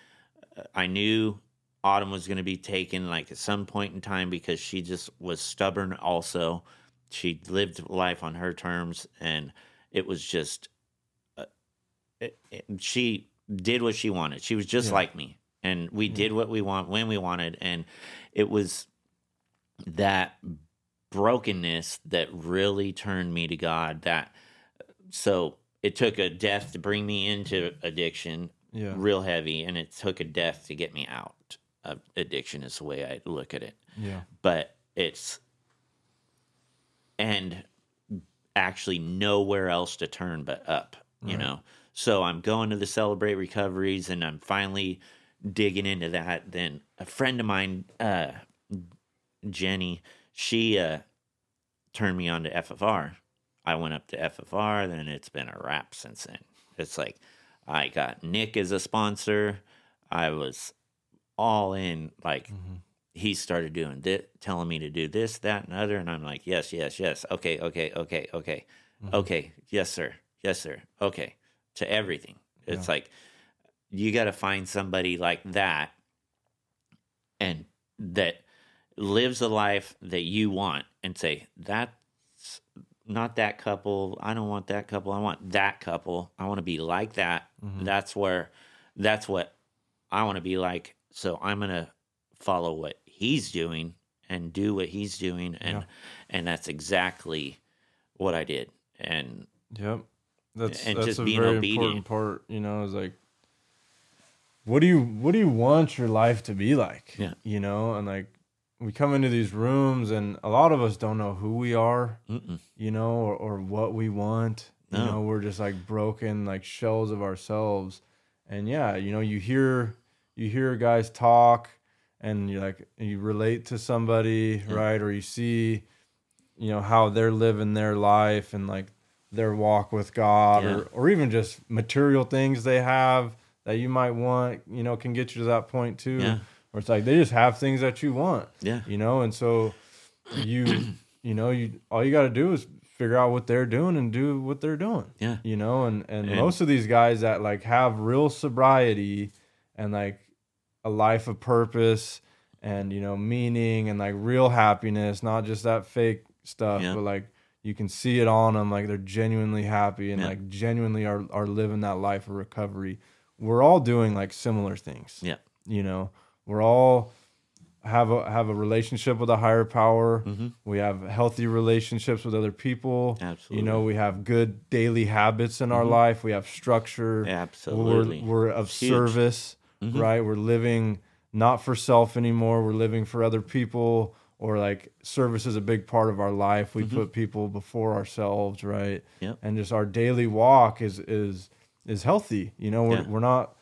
I knew Autumn was going to be taken like at some point in time because she just was stubborn. Also, she lived life on her terms, and it was just uh, it, it- she did what she wanted. She was just Yeah. like me, and we mm-hmm. did what we want when we wanted, and it was that brokenness that really turned me to God. That so it took a death to bring me into addiction, yeah, real heavy, and it took a death to get me out of addiction. Is the way I look at it. yeah, But it's and actually nowhere else to turn but up. You Right. know, so I'm going to the celebrate recoveries, and I'm finally digging into that. Then a friend of mine, uh, Jenny, she uh, turned me on to FFR. I went up to FFR, then it's been a wrap since then. It's like I got Nick as a sponsor. I was all in. Like Mhm. he started doing this, telling me to do this, that, and other, and I'm like, yes, yes, yes. Okay, okay, okay, okay, Mhm. okay. Yes, sir. Yes, sir. Okay, to everything. It's like you got to find somebody like that, and that lives a life that you want, and say that's not that couple. I don't want that couple. I want that couple. I want to be like that. Mhm. That's where, that's what I want to be like. So I'm gonna follow what he's doing and do what he's doing, and Yeah. and that's exactly what I did. And Yep. That's And that's just a being very obedient. important part. You know, is like, what do you what do you want your life to be like? Yeah. You know, and like we come into these rooms, and a lot of us don't know who we are. mm-mm, You know, or, or what we want. You know, we're just like broken, like shells of ourselves. And yeah, you know, you hear you hear guys talk, and you like you relate to somebody, Yeah. right? Or you see, you know, how they're living their life and like their walk with God, Yeah. or or even just material things they have that you might want. You know, can get you to that point too. Yeah. Where it's like they just have things that you want yeah, you know and so you you know you all you got to do is figure out what they're doing and do what they're doing yeah, you know and and And- most of these guys that like have real sobriety and like a life of purpose and you know meaning and like real happiness not just that fake stuff Yeah. but like you can see it on them like they're genuinely happy and Yeah. like genuinely are are living that life of recovery we're all doing like similar things yeah, you know we're all have a have a relationship with a higher power hmm we have healthy relationships with other people absolutely. you know we have good daily habits in our Mhm. life we have structure absolutely. we're, we're of huge. service Mhm. right we're living not for self anymore we're living for other people or like service is a big part of our life we Mhm. put people before ourselves right Yep. and just our daily walk is is is healthy you know we're, Yeah. we're not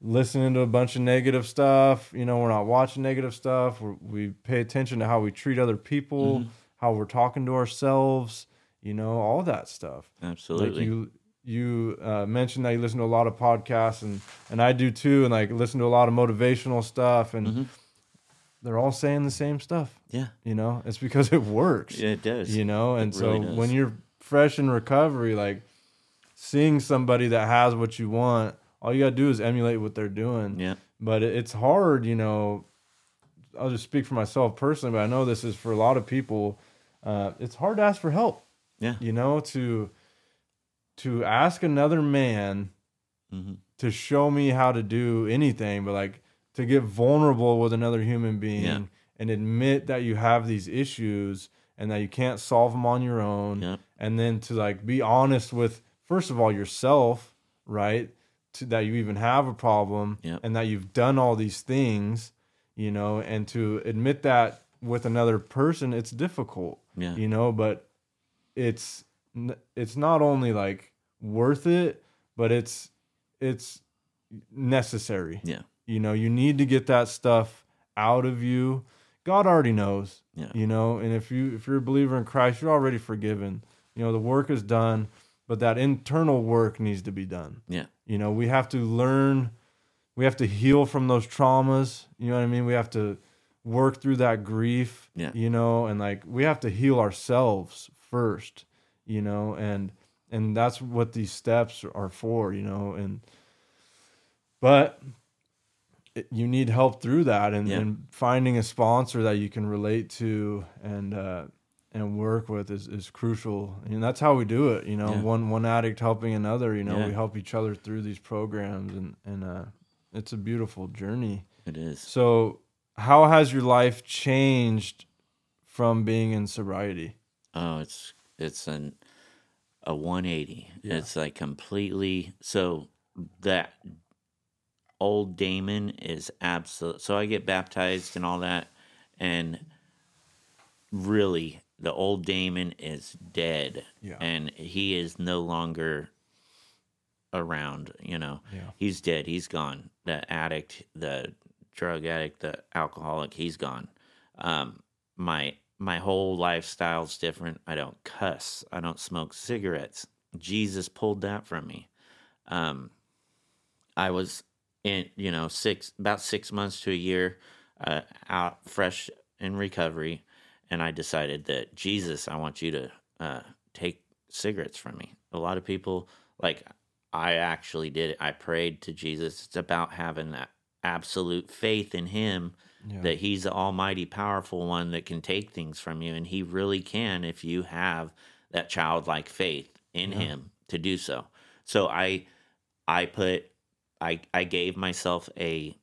listening to a bunch of negative stuff you know we're not watching negative stuff we're, we pay attention to how we treat other people Mhm. how we're talking to ourselves you know, all that stuff. Absolutely. Like you you uh, mentioned that you listen to a lot of podcasts and and I do too and like listen to a lot of motivational stuff and Mhm. they're all saying the same stuff. yeah. You know, it's because it works. Yeah, it does. You know, and so does. when you're fresh in recovery, like seeing somebody that has what you want, all you gotta do is emulate what they're doing. Yeah. But it's hard, you know. I'll just speak for myself personally, but I know this is for a lot of people. Uh, it's hard to ask for help. Yeah. You know, to to ask another man hmm to show me how to do anything, but like to get vulnerable with another human being Yeah. and admit that you have these issues and that you can't solve them on your own. Yep. And then to like be honest with, first of all, yourself, right? To, that you even have a problem Yep. and that you've done all these things, you know, and to admit that with another person, it's difficult Yeah. you know but it's it's not only like worth it but it's it's necessary Yeah. you know you need to get that stuff out of you god already knows Yeah. you know and if you if you're a believer in christ you're already forgiven you know the work is done but that internal work needs to be done Yeah. you know we have to learn we have to heal from those traumas you know what i mean we have to work through that grief Yeah. you know and like we have to heal ourselves first you know and and that's what these steps are for you know and but it, you need help through that and, Yeah. and finding a sponsor that you can relate to and uh and work with is, is crucial and that's how we do it you know Yeah. one one addict helping another you know Yeah. we help each other through these programs and and uh it's a beautiful journey It is. so how has your life changed from being in sobriety Oh, it's it's an a 180. Yeah. It's like completely so that old Damon is absolute. So I get baptized and all that, and really the old Damon is dead, Yeah. and he is no longer around. You know, Yeah. he's dead. He's gone. The addict, the drug addict, the alcoholic, he's gone. Um, my my whole lifestyle's different. I don't cuss. I don't smoke cigarettes. Jesus pulled that from me. Um, I was in, you know, six about six months to a year uh, out, fresh in recovery, and I decided that Jesus, I want you to uh, take cigarettes from me. A lot of people like I actually did it. I prayed to Jesus. It's about having that absolute faith in Him yeah that he's the almighty powerful one that can take things from you and he really can if you have that childlike faith in Yeah. him to do so so i i put i i gave myself a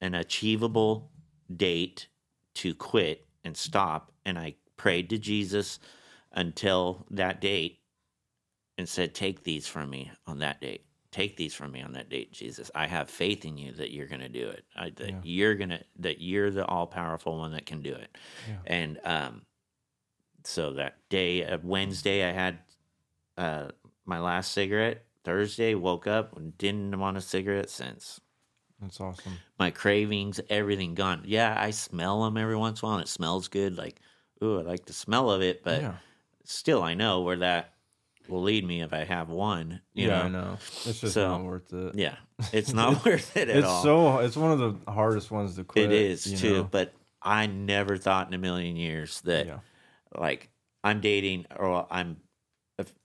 an achievable date to quit and stop and i prayed to jesus until that date and said take these from me on that date. Take these from me on that date jesus. I have faith in you that you're going to do it. I, that Yeah. you're going to that you're the all-powerful one that can do it. Yeah. and um so that day of wednesday i had uh my last cigarette. Thursday woke up and didn't want a cigarette since. That's awesome. My cravings everything gone. Yeah i smell them every once in a while and it smells good like ooh i like the smell of it but yeah. still i know where that will lead me if i have one you yeah know? I know. It's just So, not worth it. yeah it's not worth it at it's all. so it's one of the hardest ones to quit it is too know? but i never thought in a million years that yeah. like i'm dating or i'm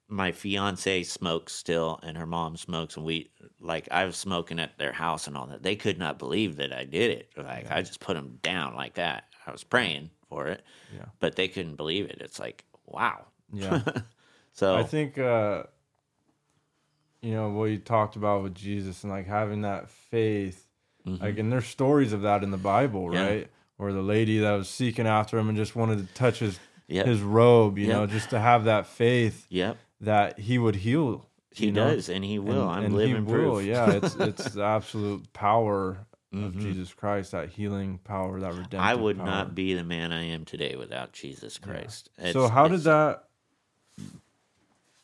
my fiance smokes still and her mom smokes and we like i was smoking at their house and all that. They could not believe that i did it. Like Yeah. i just put them down like that. I was praying for it yeah but they couldn't believe it it's like wow yeah so I think uh you know what you talked about with Jesus and like having that faith mhm. like and there's stories of that in the Bible, Yeah. right? Where the lady that was seeking after him and just wanted to touch his yep his robe, you Yep. know, just to have that faith yep that he would heal. he know? does and he will And- i'm and living proof will. Yeah, it's it's the absolute power of Mhm. Jesus Christ, that healing power, that redemption. i would power. not be the man i am today without jesus christ so how did that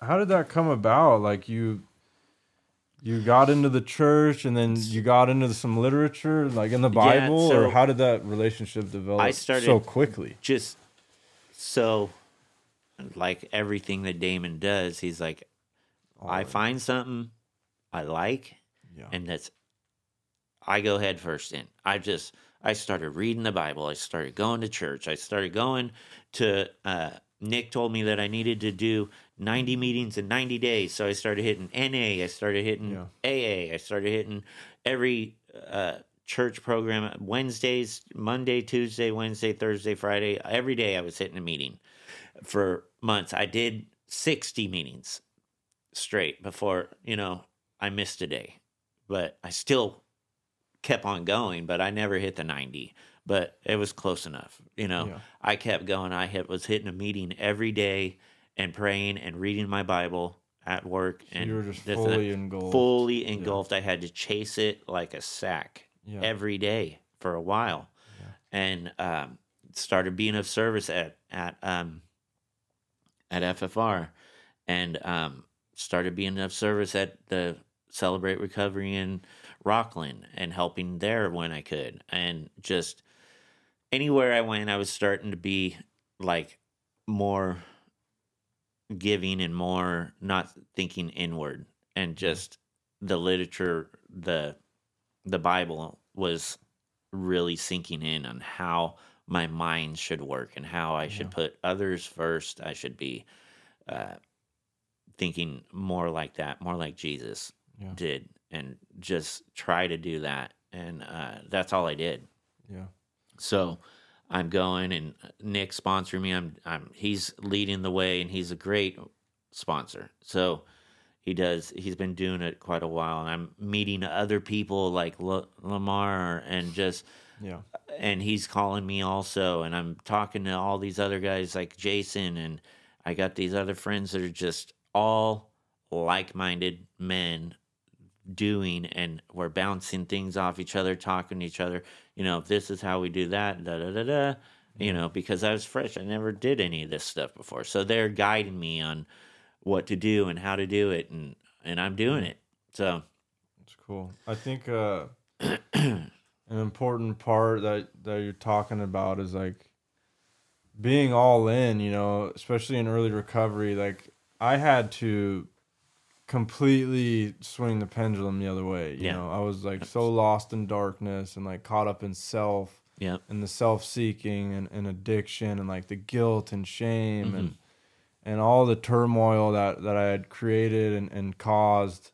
how did that come about like you you got into the church and then you got into some literature like in the Yeah, bible so or how did that relationship develop I started- so quickly just so like everything that Damon does, he's like, I find something I like, Yeah. and that's I go head first in. I just I started reading the Bible. I started going to church. I started going to. Uh, Nick told me that I needed to do 90 meetings in 90 days, so I started hitting NA. I started hitting Yeah. AA. I started hitting every uh, church program Wednesdays, Monday, Tuesday, Wednesday, Thursday, Friday. Every day I was hitting a meeting for months. I did 60 meetings straight before, you know, I missed a day. But I still kept on going, but I never hit the 90. But it was close enough. You know, Yeah. I kept going. I hit, was hitting a meeting every day and praying and reading my Bible at work. and you were just fully engulfed. fully engulfed. I had to chase it like a sack Yeah. every day for a while, and um, started being of service at at um, at FFR, and um, started being of service at the Celebrate Recovery in Rocklin and helping there when I could, and just anywhere I went, I was starting to be like more giving and more not thinking inward. And just the literature the the bible was really sinking in on how my mind should work and how i should put others first. I should be uh, thinking more like that more like jesus Yeah. did and just try to do that and uh, that's all i did Yeah. so I'm going and Nick sponsoring me. I'm I'm he's leading the way and he's a great sponsor. So he does he's been doing it quite a while and I'm meeting other people like L- Lamar and just Yeah. and he's calling me also and I'm talking to all these other guys like Jason and I got these other friends that are just all like-minded men doing and we're bouncing things off each other, talking to each other. You know, this is how we do that, da da da da. You know, because I was fresh, I never did any of this stuff before, so they're guiding me on what to do and how to do it, and and I'm doing it. So It's cool. I think uh, an important part that that you're talking about is like being all in. You know, especially in early recovery. Like I had to completely swing the pendulum the other way. You Yeah. know, I was like so lost in darkness and like caught up in self yeah, and the self seeking and, and addiction and like the guilt and shame and and all the turmoil that, that I had created and, and caused.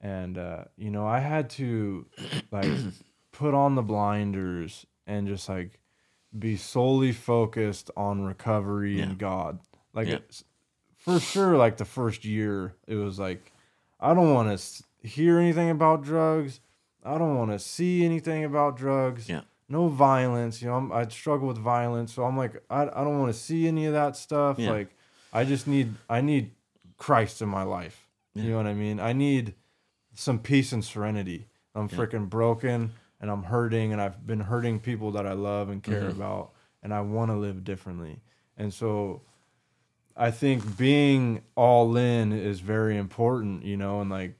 And uh, you know, I had to like put on the blinders and just like be solely focused on recovery Yeah. and God. Like Yeah. for sure like the first year it was like I don't want to hear anything about drugs. I don't want to see anything about drugs yeah, no violence. You know, I'm, I struggle with violence, so I'm like, I, I don't want to see any of that stuff. Yeah. Like, I just need I need Christ in my life. You know what I mean? I need some peace and serenity. I'm freaking broken and I'm hurting, and I've been hurting people that I love and care Mm-hmm. about, and I want to live differently. And so, I think being all in is very important. You know, and like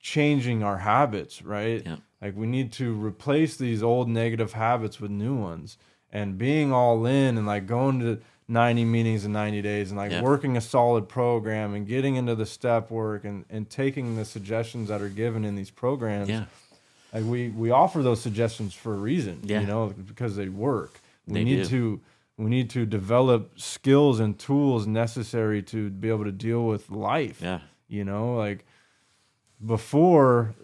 changing our habits, right? Yeah. Like we need to replace these old negative habits with new ones. And being all in and like going to 90 meetings in 90 days and like Yeah. working a solid program and getting into the step work and, and taking the suggestions that are given in these programs. yeah, Like we we offer those suggestions for a reason, Yeah. you know, because they work. We They need do. to we need to develop skills and tools necessary to be able to deal with life. yeah, You know, like before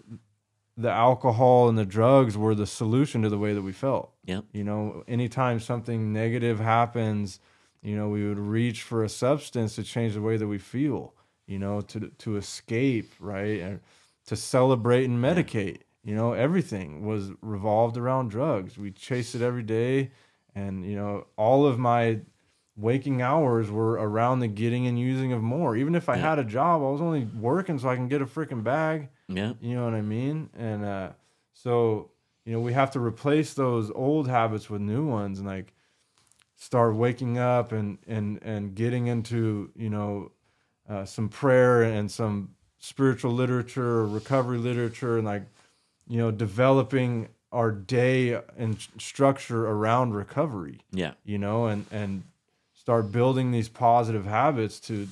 the alcohol and the drugs were the solution to the way that we felt. Yep. You know, anytime something negative happens, you know, we would reach for a substance to change the way that we feel, you know, to to escape, right? And to celebrate and medicate. You know, everything was revolved around drugs. We chased it every day and you know, all of my waking hours were around the getting and using of more. Even if I Yeah. had a job, I was only working so I can get a freaking bag. yeah, You know what I mean? And uh, so, you know, we have to replace those old habits with new ones and like start waking up and and and getting into you know uh, some prayer and some spiritual literature or recovery literature and like you know developing our day and structure around recovery yeah, you know and and start building these positive habits to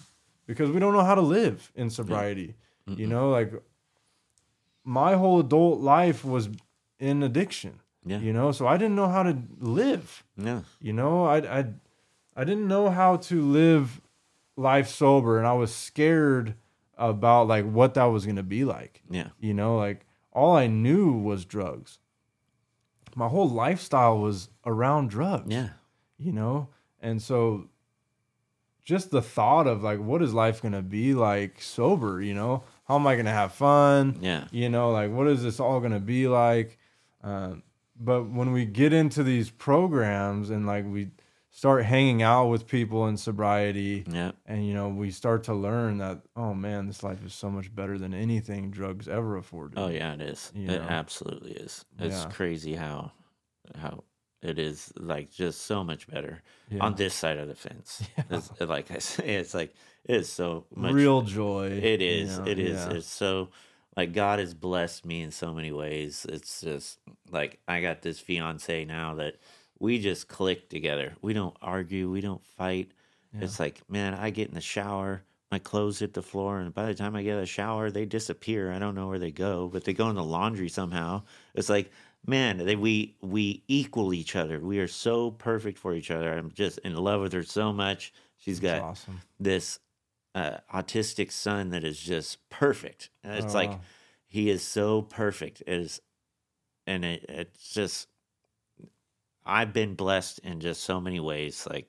because we don't know how to live in sobriety. You know, like my whole adult life was in addiction. Yeah. You know, so I didn't know how to live. Yeah. You know, I I I didn't know how to live life sober and I was scared about like what that was going to be like. Yeah. You know, like all I knew was drugs. My whole lifestyle was around drugs. Yeah. You know? And so just the thought of like what is life going to be like sober, you know? How am I going to have fun? Yeah. You know, like what is this all going to be like? Um, but when we get into these programs and like we start hanging out with people in sobriety, Yeah. and you know we start to learn that oh man this life is so much better than anything drugs ever afforded Oh yeah, it is. You it know? absolutely is. It's Yeah. crazy how how it is like just so much better Yeah. on this side of the fence. It's, like I say, it's like it is so much real joy It is. You know? It is. yeah. It's so like God has blessed me in so many ways. It's just like I got this fiance now that we just click together. We don't argue. We don't fight. It's like, man, I get in the shower, my clothes hit the floor, and by the time I get out of the shower, they disappear. I don't know where they go, but they go in the laundry somehow. It's like, man, they, we we equal each other. We are so perfect for each other. I'm just in love with her so much. She's That's got awesome this uh, autistic son that is just perfect. It's Oh, like he is so perfect. It is, and it, it's just I've been blessed in just so many ways. Like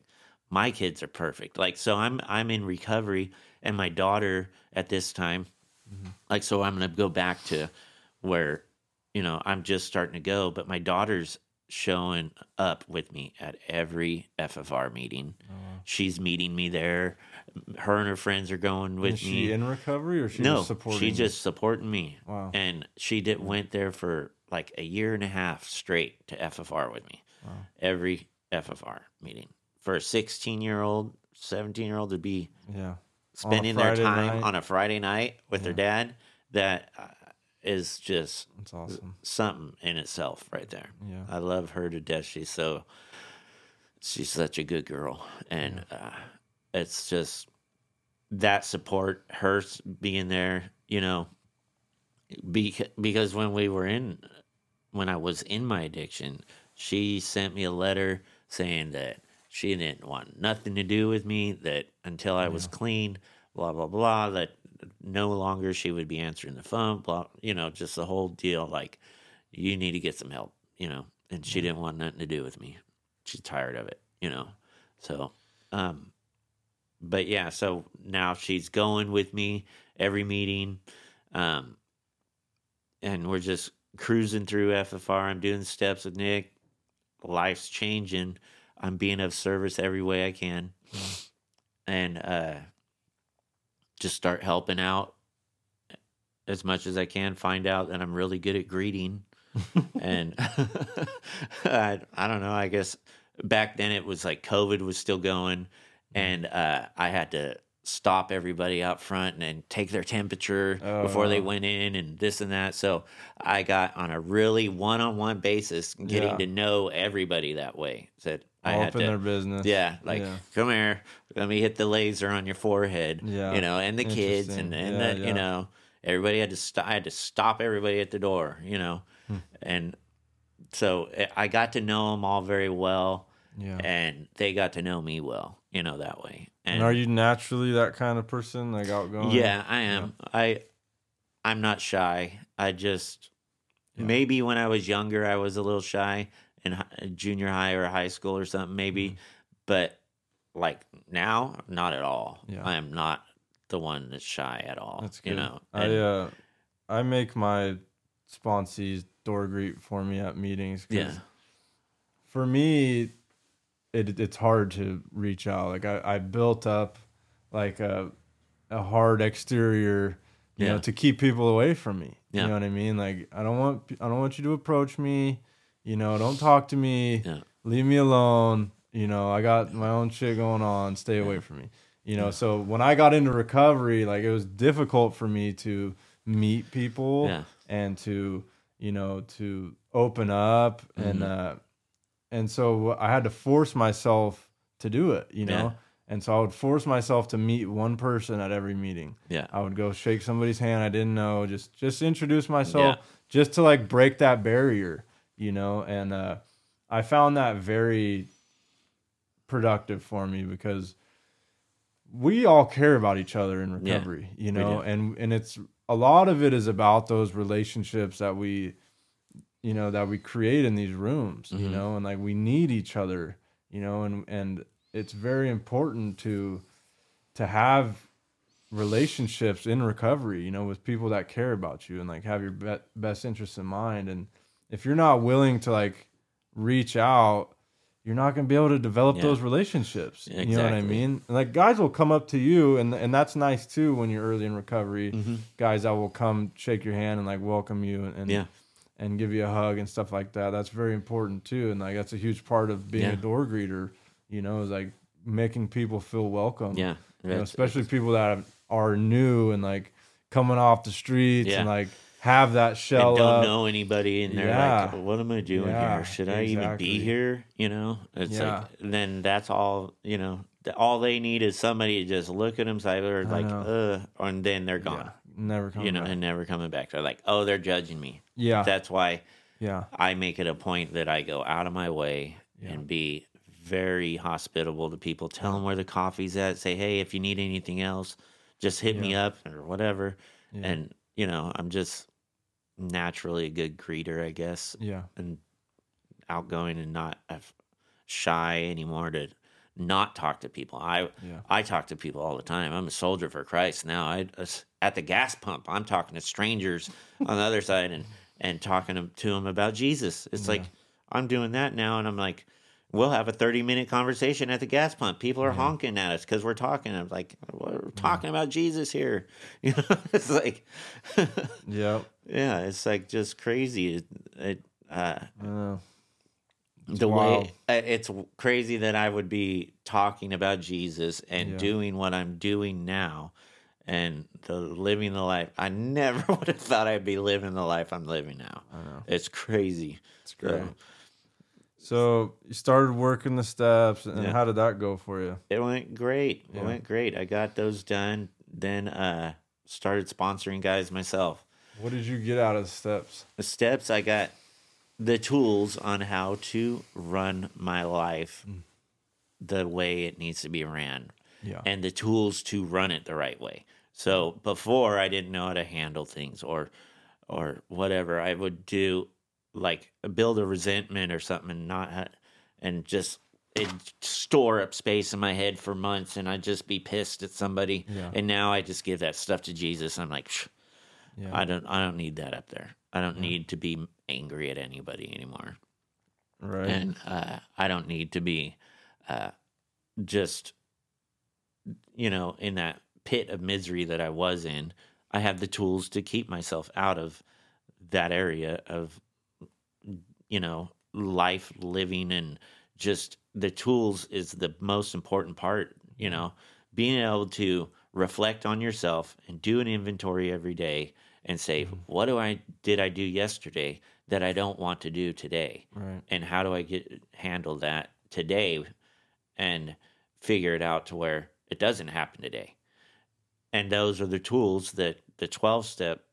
my kids are perfect. Like so, I'm I'm in recovery, and my daughter at this time, mm-hmm. like so, I'm gonna go back to where you know I'm just starting to go, but my daughter's showing up with me at every FFR meeting. Uh-huh. She's meeting me there. Her and her friends are going with is she me. in recovery or she no, just supporting she you? just supporting me. Wow. And she did went there for like a year and a half straight to FFR with me. Wow. Every FFR meeting. For a 16 year old, 17 year old to be yeah spending their time night. on a Friday night with their dad, that uh, is just that's awesome something in itself right there. yeah I love her to death. She's so she's such a good girl, and uh, it's just that support, her being there, you know, beca- because when we were in, when I was in my addiction, she sent me a letter saying that she didn't want nothing to do with me. That until I was clean, blah blah blah. That no longer she would be answering the phone. Blah, you know, just the whole deal. Like you need to get some help, you know. And she didn't want nothing to do with me. She's tired of it, you know. So, um, but yeah, so now she's going with me every meeting, um, and we're just cruising through FFR. I'm doing steps with Nick. Life's changing. I'm being of service every way I can, and uh, just start helping out as much as I can. Find out that I'm really good at greeting, and I, I don't know. I guess back then it was like COVID was still going, and uh, I had to stop everybody out front and, and take their temperature before they Oh. went in and this and that. So I got on a really one-on-one basis, getting Yeah. to know everybody that way. Said I all had to, their business yeah, like Yeah. come here, let me hit the laser on your forehead. Yeah. you know, and the kids and and Yeah, the, you know everybody had to stop. I had to stop everybody at the door. You know, Hmm. and so eh, I got to know them all very well, yeah and they got to know me well. You know that way. and are you naturally that kind of person like outgoing Yeah, I am. I I'm not shy. I just Yeah. maybe when I was younger I was a little shy in junior high or high school or something maybe, Mm-hmm. but like now not at all. Yeah. I am not the one that's shy at all. That's good. You know. I uh, I make my sponsees door greet for me at meetings. yeah. For me, it it's hard to reach out. Like I, I built up like a a hard exterior, you know, to keep people away from me. Yeah. You know what I mean? Like I don't want I don't want you to approach me. You know, don't talk to me. Yeah. Leave me alone. You know, I got my own shit going on. Stay away from me. You know, so when I got into recovery, like it was difficult for me to meet people Yeah. and to, you know, to open up and Mm-hmm. uh and so I had to force myself to do it, you know. Yeah. And so I would force myself to meet one person at every meeting. Yeah. I would go shake somebody's hand I didn't know, just just introduce myself, Yeah. just to like break that barrier, you know. And uh, I found that very productive for me because we all care about each other in Yeah, recovery, you know, and and it's a lot of it is about those relationships that we you know that we create in these rooms, you Mhm. know, and like we need each other, you know, and and it's very important to to have relationships in recovery, you know, with people that care about you and like have your be- best interests in mind and if you're not willing to like reach out you're not going to be able to develop Yeah. those relationships. You know what I mean? And like guys will come up to you and and that's nice too when you're early in recovery. Mm-hmm. Guys that will come shake your hand and like welcome you and, and Yeah. And give you a hug and stuff like that. That's very important too. And like that's a huge part of being Yeah. a door greeter, you know, is like making people feel welcome. Yeah. You know, especially people that are new and like coming off the streets Yeah. and like have that shell and don't up. know anybody and they're Yeah. like what am i doing here should i even be here you know it's like then that's all you know all they need is somebody to just look at them say they're like uh and then they're gone Yeah, never come you know back. and never coming back they're like oh they're judging me yeah. that's why yeah. i make it a point that i go out of my way Yeah. and be very hospitable to people tell them where the coffee's at say hey if you need anything else just hit me up or whatever Yeah. and you know i'm just naturally a good greeter i guess Yeah. and outgoing and not shy anymore to not talk to people. I Yeah. i talk to people all the time. I'm a soldier for christ now. I at the gas pump i'm talking to strangers on the other side and and talking to, them about jesus. It's like i'm doing that now and i'm like we'll have a 30 minute conversation at the gas pump. People are honking at us because we're talking. I'm like we're talking about jesus here. You know it's like yeah, yeah it's like just crazy. It, it uh The wild. way uh, it's crazy that I would be talking about Jesus and Yeah. doing what I'm doing now and the living the life I never would have thought I'd be living the life I'm living now. I know. It's crazy. It's great. So you started working the steps, and Yeah. how did that go for you? It went great. It Yeah. went great. I got those done. Then uh started sponsoring guys myself. What did you get out of the steps? The steps I got the tools on how to run my life Mm. the way it needs to be ran. Yeah. and the tools to run it the right way. So before I didn't know how to handle things or or whatever. I would do like build a resentment or something and not ha- and just it store up space in my head for months and I'd just be pissed at somebody. Yeah. And now I just give that stuff to Jesus. I'm like, "Psh, yeah. I don't I don't need that up there. I don't need to be angry at anybody anymore right. and uh, I don't need to be uh, just you know in that pit of misery that I was in. I have the tools to keep myself out of that area of you know life living and just the tools is the most important part you know being able to reflect on yourself and do an inventory every day and say what do i did i do yesterday that i don't want to do today right. and how do I get handle that today and figure it out to where it doesn't happen today. And those are the tools that the 12 step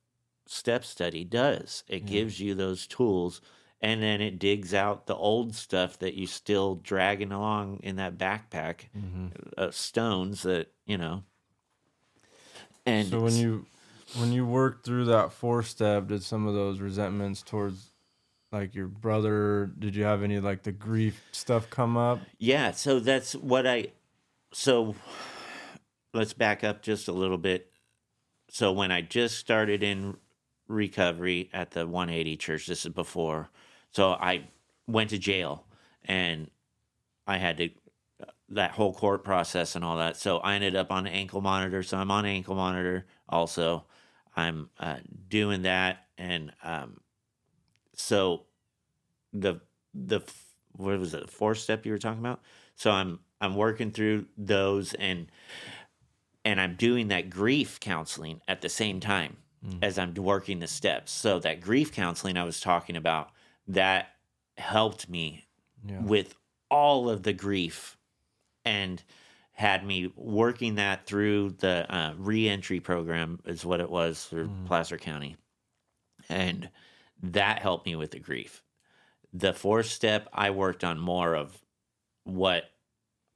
step study does. It Yeah. gives you those tools and then it digs out the old stuff that you're still dragging along in that backpack hmm of stones that, you know. And So when you when you worked through that four step, did some of those resentments towards like your brother? Did you have any like the grief stuff come up? Yeah, so that's what I so let's back up just a little bit. So when I just started in recovery at the 180 church, this is before. So I went to jail and I had to that whole court process and all that. So I ended up on ankle monitor. So I'm on ankle monitor also. I'm uh, doing that and um so the the what was it the fourth step you were talking about so i'm i'm working through those and and i'm doing that grief counseling at the same time as i'm working the steps so that grief counseling i was talking about that helped me Yeah. with all of the grief and had me working that through the uh, reentry program is what it was for Placer County, and that helped me with the grief. The fourth step, I worked on more of what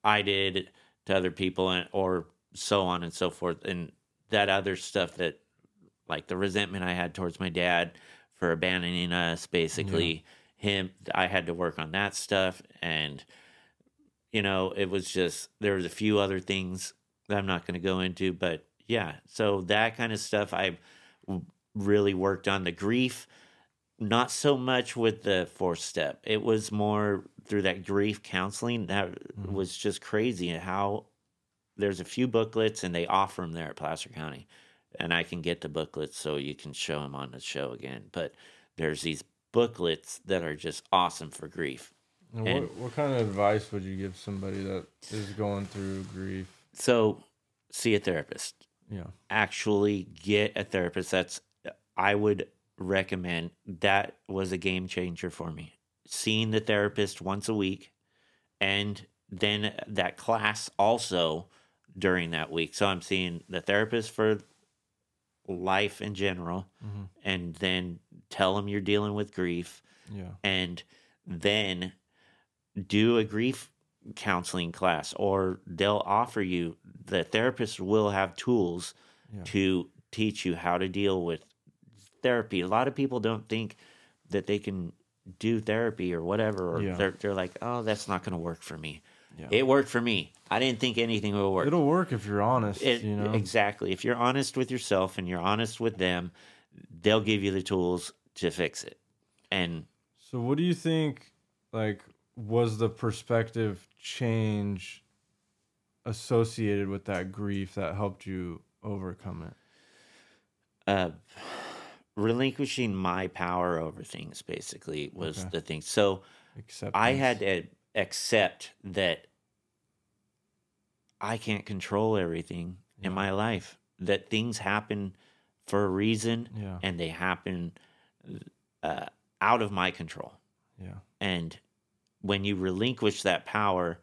I did to other people, and or so on and so forth, and that other stuff that, like the resentment I had towards my dad for abandoning us, basically him. I had to work on that stuff, and you know, it was just there was a few other things that I'm not going to go into, but yeah, so that kind of stuff I really worked on the grief not so much with the fourth step. It was more through that grief counseling that mm-hmm. was just crazy and how there's a few booklets and they offer them there at Placer County. And I can get the booklets so you can show them on the show again. But there's these booklets that are just awesome for grief. What, what kind of advice would you give somebody that is going through grief? So see a therapist. Yeah. actually get a therapist that's i would recommend that was a game changer for me seeing the therapist once a week and then that class also during that week so i'm seeing the therapist for life in general Mhm. and then tell them you're dealing with grief Yeah. and then do a grief counseling class or they'll offer you the therapist will have tools Yeah. to teach you how to deal with therapy a lot of people don't think that they can do therapy or whatever or Yeah. they're, they're like oh that's not going to work for me Yeah. it worked for me i didn't think anything would work It'll work if you're honest, it, you know. Exactly. If you're honest with yourself and you're honest with them, they'll give you the tools to fix it. And So what do you think like was the perspective change associated with that grief that helped you overcome it? uh, relinquishing my power over things basically was Okay. the thing. So Acceptance. I had to accept that I can't control everything Yeah. in my life, that things happen for a reason Yeah. and they happen uh, out of my control. Yeah. And when you relinquish that power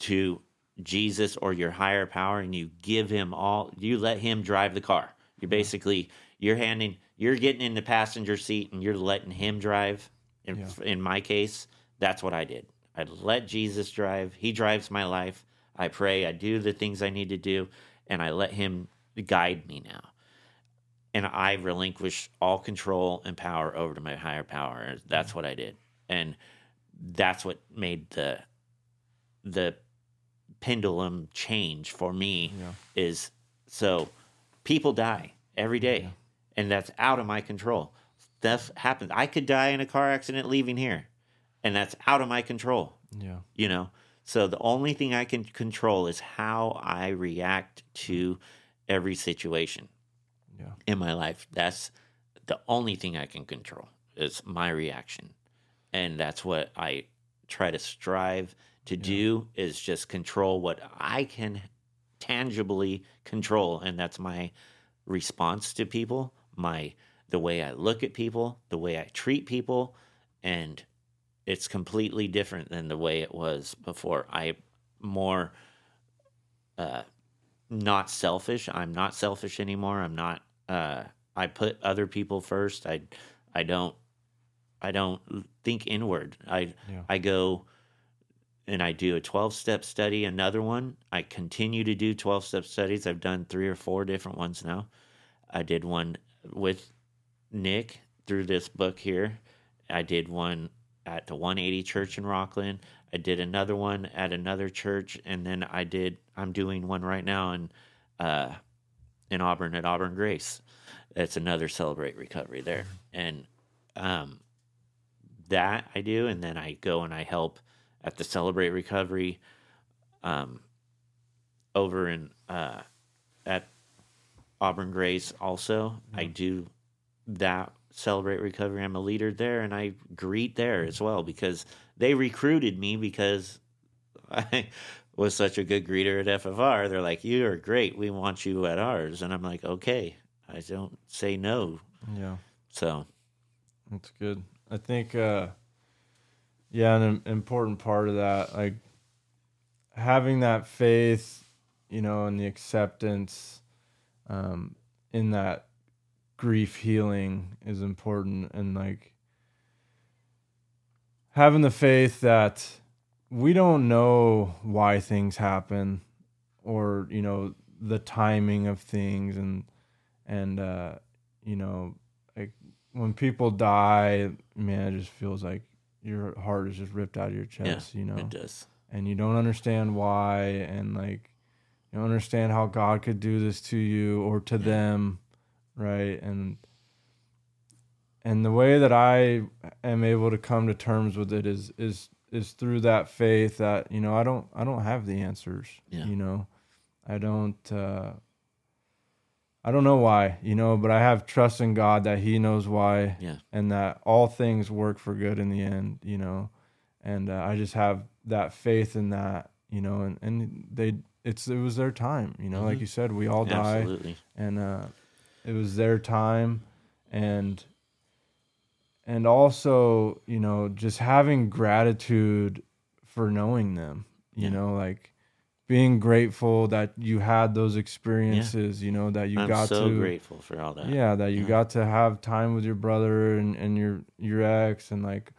to Jesus or your higher power and you give him all, you let him drive the car. You're mm-hmm. basically, you're handing, you're getting in the passenger seat and you're letting him drive. In, Yeah. in my case, that's what I did. I let Jesus drive. He drives my life. I pray. I do the things I need to do, and I let him guide me now and I relinquished all control and power over to my higher power. That's mm-hmm. what I did, and that's what made the the pendulum change for me. Yeah. Is so people die every day, and that's out of my control. Stuff happens. I could die in a car accident leaving here, and that's out of my control Yeah. you know so the only thing i can control is how i react to mm. every situation Yeah. in my life that's the only thing i can control is my reaction and that's what i try to strive to do is just control what i can tangibly control. And that's my response to people my the way i look at people the way i treat people. And it's completely different than the way it was before. I more uh not selfish. I'm not selfish anymore. I'm not uh i put other people first. I i don't i don't think inward i Yeah. i go and I do a 12 step study, another one. I continue to do 12 step studies. I've done three or four different ones now. I did one with Nick through this book here. I did one at the 180 church in Rocklin. I did another one at another church. And then I did, I'm doing one right now in, uh, in Auburn at Auburn Grace. That's another Celebrate Recovery there. And, um, that I do. And then I go and I help at the Celebrate Recovery um, over in uh, at Auburn Grace. Also, I do that Celebrate Recovery. I'm a leader there, and I greet there as well because they recruited me because I was such a good greeter at FFR. They're like, "You are great. We want you at ours," and I'm like, "Okay." I don't say no. Yeah. So That's good. I think, uh, yeah, an important part of that, like having that faith, you know, and the acceptance um, in that grief healing is important, and like having the faith that we don't know why things happen or you know the timing of things and and uh you know when people die man it just feels like your heart is just ripped out of your chest yeah, you know It does. and you don't understand why and like you don't understand how God could do this to you or to them right and and the way that I am able to come to terms with it is is is through that faith that you know I don't I don't have the answers Yeah. you know I don't uh I don't know why you know but I have trust in God that he knows why Yeah. and that all things work for good in the end, you know. And uh, I just have that faith in that, you know, and, and they it's it was their time, you know, like Mhm. you said, we all die Absolutely. and uh it was their time and and also, you know, just having gratitude for knowing them, you Yeah. know, like being grateful that you had those experiences, you know, that you I'm got so to grateful for all that. yeah that you Yeah. got to have time with your brother and, and your your ex and like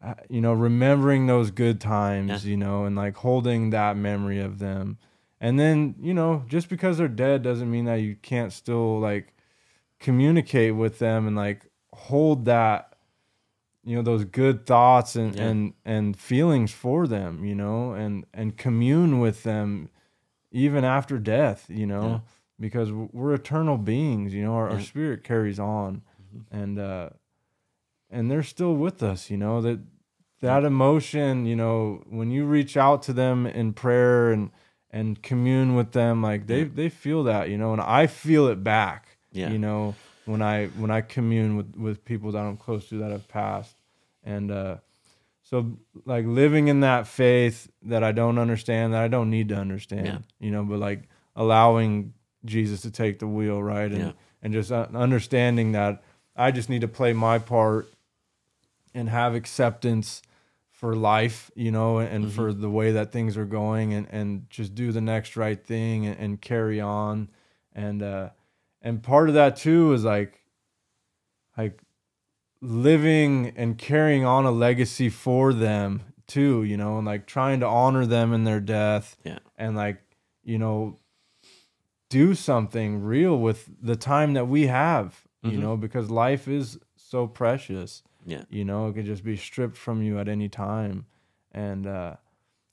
uh, you know remembering those good times Yeah. you know and like holding that memory of them and then you know just because they're dead doesn't mean that you can't still like communicate with them and like hold that you know those good thoughts and Yeah. and and feelings for them you know and and commune with them even after death you know Yeah. because we're eternal beings you know our, our spirit carries on Mhm. and uh and they're still with us you know that that emotion you know when you reach out to them in prayer and and commune with them like they Yeah. they feel that you know and i feel it back Yeah. you know when i when i commune with with people that i'm close to that have passed and uh so like living in that faith that i don't understand that i don't need to understand Yeah. you know but like allowing jesus to take the wheel right and Yeah. and just uh, understanding that i just need to play my part and have acceptance for life, you know, and Mhm. for the way that things are going and, and just do the next right thing and, and carry on. And, uh, and part of that too is like, like living and carrying on a legacy for them too, you know, and like trying to honor them in their death Yeah. and like, you know, do something real with the time that we have, you Mhm. know, because life is so precious Yeah. you know it could just be stripped from you at any time and uh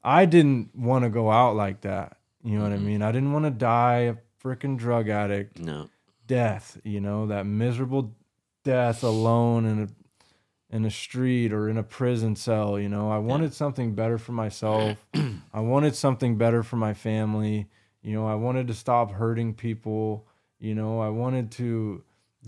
i didn't want to go out like that you know what i mean i didn't want to die a freaking drug addict No. death you know that miserable death alone in a in a street or in a prison cell you know? I wanted something better for myself. I wanted something better for my family. You know i wanted to stop hurting people. You know i wanted to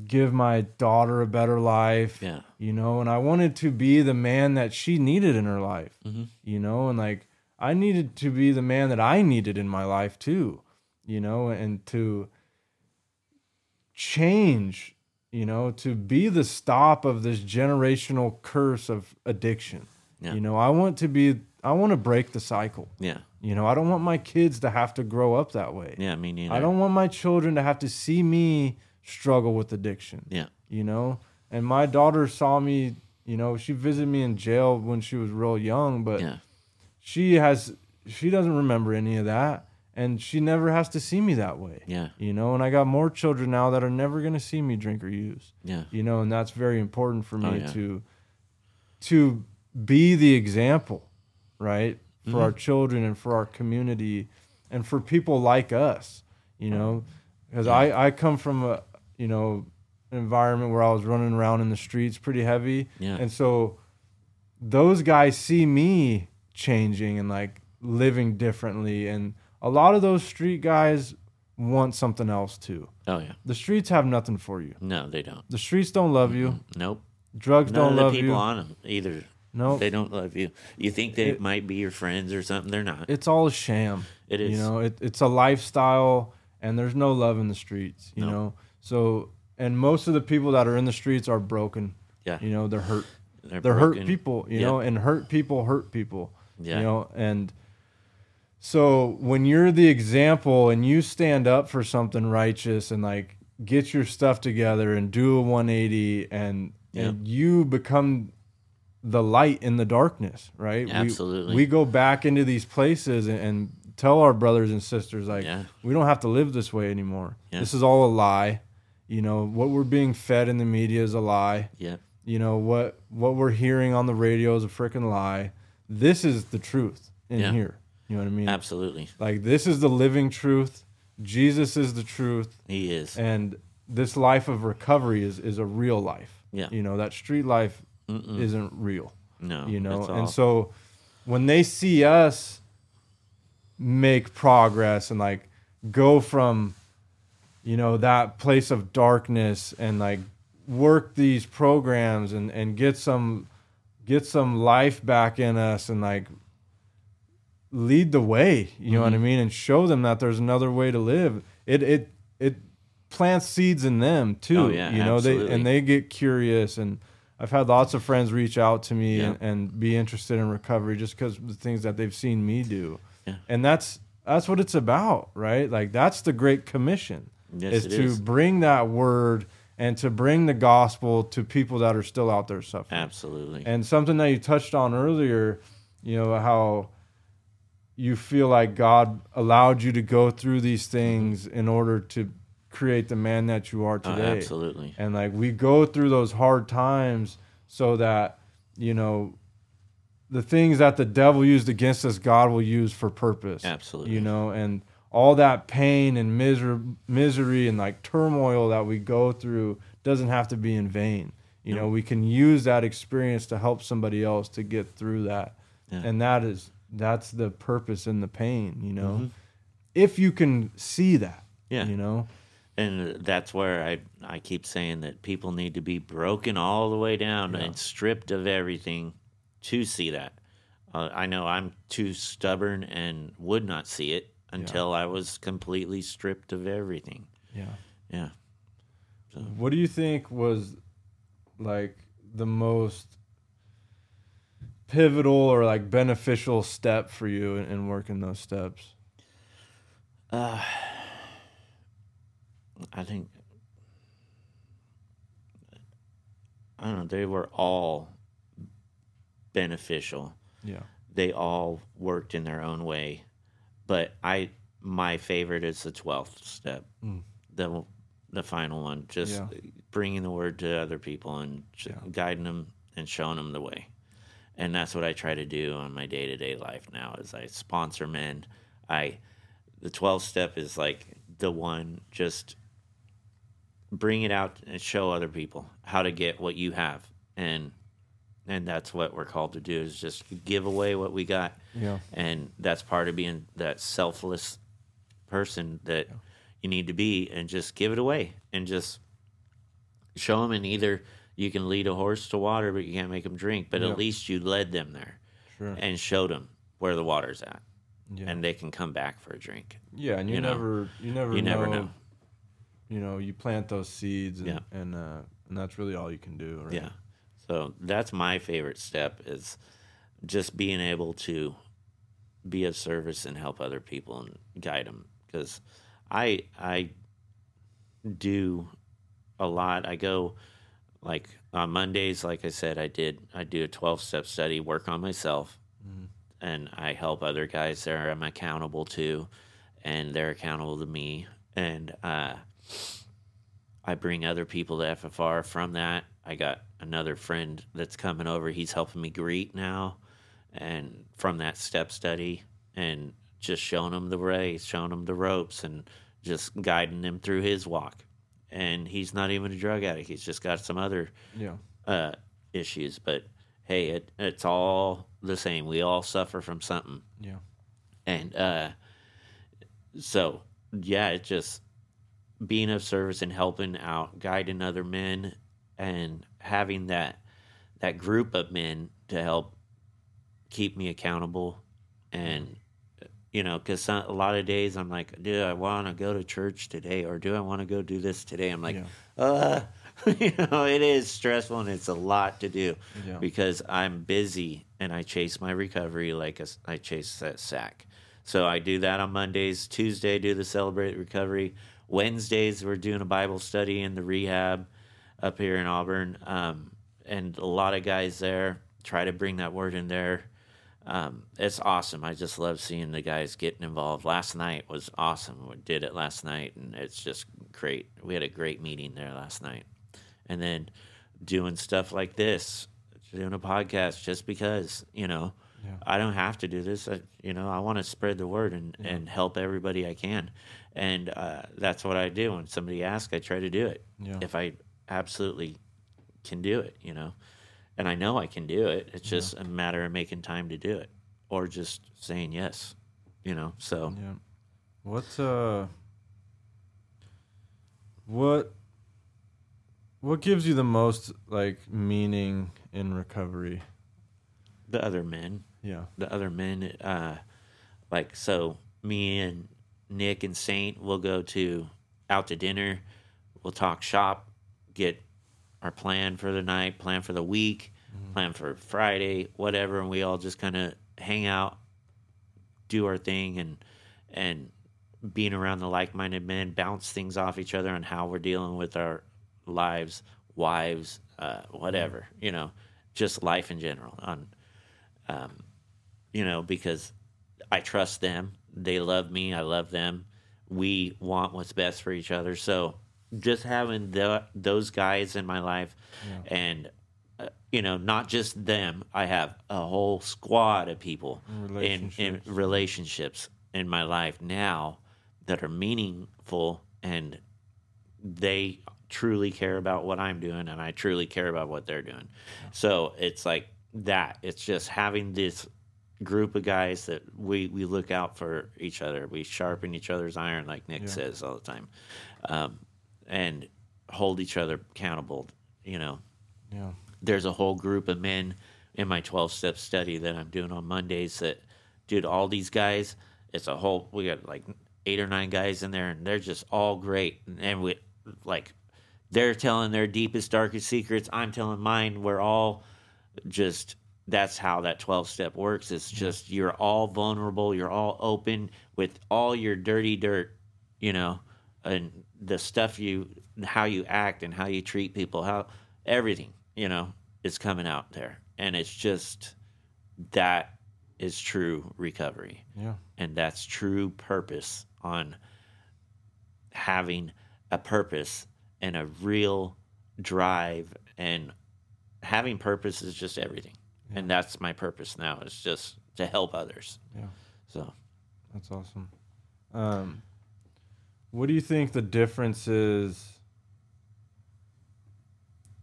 give my daughter a better life Yeah. you know? And i wanted to be the man that she needed in her life hmm you know? And like i needed to be the man that i needed in my life too you know? And to change you know to be the stop of this generational curse of addiction Yeah. you know i want to be i want to break the cycle Yeah. you know i don't want my kids to have to grow up that way Yeah. Me neither. i don't want my children to have to see me struggle with addiction Yeah. you know and my daughter saw me you know she visited me in jail when she was real young but Yeah. she has she doesn't remember any of that and she never has to see me that way Yeah. you know and i got more children now that are never going to see me drink or use Yeah. you know and that's very important for me Oh, yeah. to to be the example right for Mm-hmm. our children and for our community and for people like us you know because i i come from a you know environment where i was running around in the streets pretty heavy Yeah. and so those guys see me changing and like living differently and a lot of those street guys want something else too Oh yeah. the streets have nothing for you No, they don't. the streets don't love you Nope. drugs None don't of the love people you on them either. no They don't love you. You think they It- might be your friends or something? They're not. it's all a sham It is. you know it, it's a lifestyle and there's no love in the streets you No. know so and most of the people that are in the streets are broken Yeah. you know they're hurt They're, they're hurt people you Yeah. know and hurt people hurt people Yeah. you know and so when you're the example and you stand up for something righteous and like get your stuff together and do a 180 and Yeah. and you become the light in the darkness, right? We- Absolutely. We, go back into these places and, and tell our brothers and sisters like Yeah. we don't have to live this way anymore. Yeah. This is all a lie. You know, what we're being fed in the media is a lie Yep. you know what what we're hearing on the radio is a freaking lie this is the truth in Yeah. here you know what i mean Absolutely. like this is the living truth jesus is the truth He is. and this life of recovery is is a real life Yeah. you know that street life Mm-mm. isn't real No. you know and so when they see us make progress and like go from you know that place of darkness and like work these programs and and get some get some life back in us and like lead the way you know what Mm-hmm. i mean and show them that there's another way to live it it it plants seeds in them too Oh, yeah, you know they and they get curious and i've had lots of friends reach out to me Yeah. and, and be interested in recovery just because the things that they've seen me do Yeah. and that's that's what it's about right like that's the great commission Yes, is to is. bring that word and to bring the gospel to people that are still out there suffering Absolutely. and something that you touched on earlier, you know, how you feel like God allowed you to go through these mm-hmm. things in order to create the man that you are Oh, today. absolutely. And like we go through those hard times so that, you know, the things that the devil used against us, God will use for purpose. Absolutely. You know, and all that pain and misery, misery and like turmoil that we go through doesn't have to be in vain. You know, we can use that experience to help somebody else to get through that. Yeah. And that is that's the purpose in the pain, you know. Mhm. If you can see that. Yeah. You know. and that's where I I keep saying that people need to be broken all the way down Yeah. and stripped of everything to see that. Uh, I know I'm too stubborn and would not see it until I was completely stripped of everything. Yeah. Yeah. What do you think was like the most pivotal or like beneficial step for you in, in working those steps? Uh, I think I don't know. They were all beneficial. Yeah. They all worked in their own way, but I my favorite is the twelfth step, Mm. the the final one. Just Yeah. bringing the word to other people and Yeah. guiding them and showing them the way. And that's what I try to do on my day to day life now. Is I sponsor men. I the 12 step is like the one just bring it out and show other people how to get what you have and and that's what we're called to do is just give away what we got Yeah. and that's part of being that selfless person that you need to be and just give it away and just show them and either you can lead a horse to water but you can't make them drink but Yeah. at least you led them there Sure. and showed them where the water's at Yeah. and they can come back for a drink yeah, and you, you know, never you never you know, never know. You know, you plant those seeds and Yeah. and uh and that's really all you can do, right? Yeah. So that's my favorite step is just being able to be of service and help other people and guide them because I I do a lot. I go like on Mondays like I said I did I do a 12 step study work on myself Mhm. and I help other guys there I'm accountable to and they're accountable to me and uh I bring other people to FFR from that. I got another friend that's coming over. He's helping me greet now, and from that step study, and just showing them the way, showing them the ropes, and just guiding them through his walk. And he's not even a drug addict. He's just got some other Yeah. uh, issues. But hey, it, it's all the same. We all suffer from something. Yeah. And uh, so, yeah, it's just being of service and helping out, guiding other men, and having that that group of men to help keep me accountable. And you know, because a lot of days I'm like, do I want to go to church today, or do I want to go do this today? I'm like, Yeah. uh, you know, it is stressful and it's a lot to do Yeah. because I'm busy and I chase my recovery like a I chase that sack. So I do that on Mondays. Tuesday, do the Celebrate Recovery. Wednesdays, we're doing a Bible study in the rehab up here in Auburn. Um, and a lot of guys there try to bring that word in there. Um, it's awesome. I just love seeing the guys getting involved. Last night was awesome. We did it last night, and it's just great. We had a great meeting there last night. And then doing stuff like this, doing a podcast just because, you know, Yeah. I don't have to do this. I, you know, I want to spread the word and, and help everybody I can. And uh, that's what I do. When somebody asks, I try to do it. Yeah. If I absolutely can do it, you know, and I know I can do it. It's just a matter of making time to do it or just saying yes, you know. So Yeah. What uh what what gives you the most like meaning in recovery? the other men, Yeah. the other men, uh, like so, me and Nick and Saint will go to out to dinner. We'll talk shop, get our plan for the night, plan for the week, plan for Friday, whatever, and we all just kind of hang out, do our thing, and and being around the like-minded men, bounce things off each other on how we're dealing with our lives, wives, uh, whatever, you know, just life in general. On um, you know, because I trust them. They love me. I love them. We want what's best for each other. So just having the, those guys in my life and, uh, you know, not just them, I have a whole squad of people in, in Relationships. relationships in my life now that are meaningful and they truly care about what I'm doing and I truly care about what they're doing. So it's like that. It's just having this group of guys that we, we look out for each other. We sharpen each other's iron, like Nick Yeah. says all the time, um, and hold each other accountable. You know, Yeah. there's a whole group of men in my 12 step study that I'm doing on Mondays that, dude, all these guys, it's a whole, we got like eight or nine guys in there and they're just all great. And we, like, they're telling their deepest, darkest secrets. I'm telling mine. We're all just, that's how that 12 step works. It's just, you're all vulnerable. You're all open with all your dirty dirt, you know, and the stuff you, how you act and how you treat people, how everything, you know, is coming out there. And it's just, that is true recovery Yeah. and that's true purpose on having a purpose and a real drive and having purpose is just everything and that's my purpose now is just to help others Yeah. so That's awesome. Um, what do you think the difference is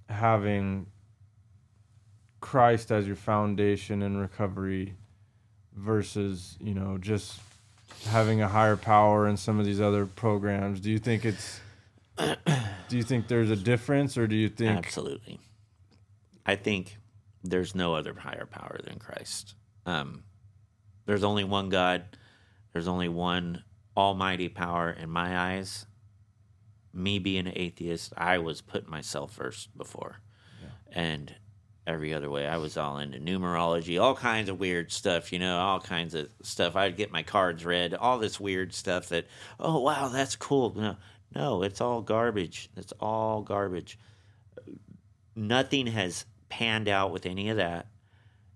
having Christ as your foundation in recovery versus, you know, just having a higher power in some of these other programs? Do you think it's do you think there's a difference or do you think absolutely. I think there's no other higher power than christ. Um, there's only one god. There's only one almighty power in my eyes me being an atheist i was putting myself first before. And every other way i was all into numerology all kinds of weird stuff you know all kinds of stuff. I'd get my cards read all this weird stuff that oh wow that's cool. No no it's all garbage. It's all garbage. Nothing has panned out with any of that.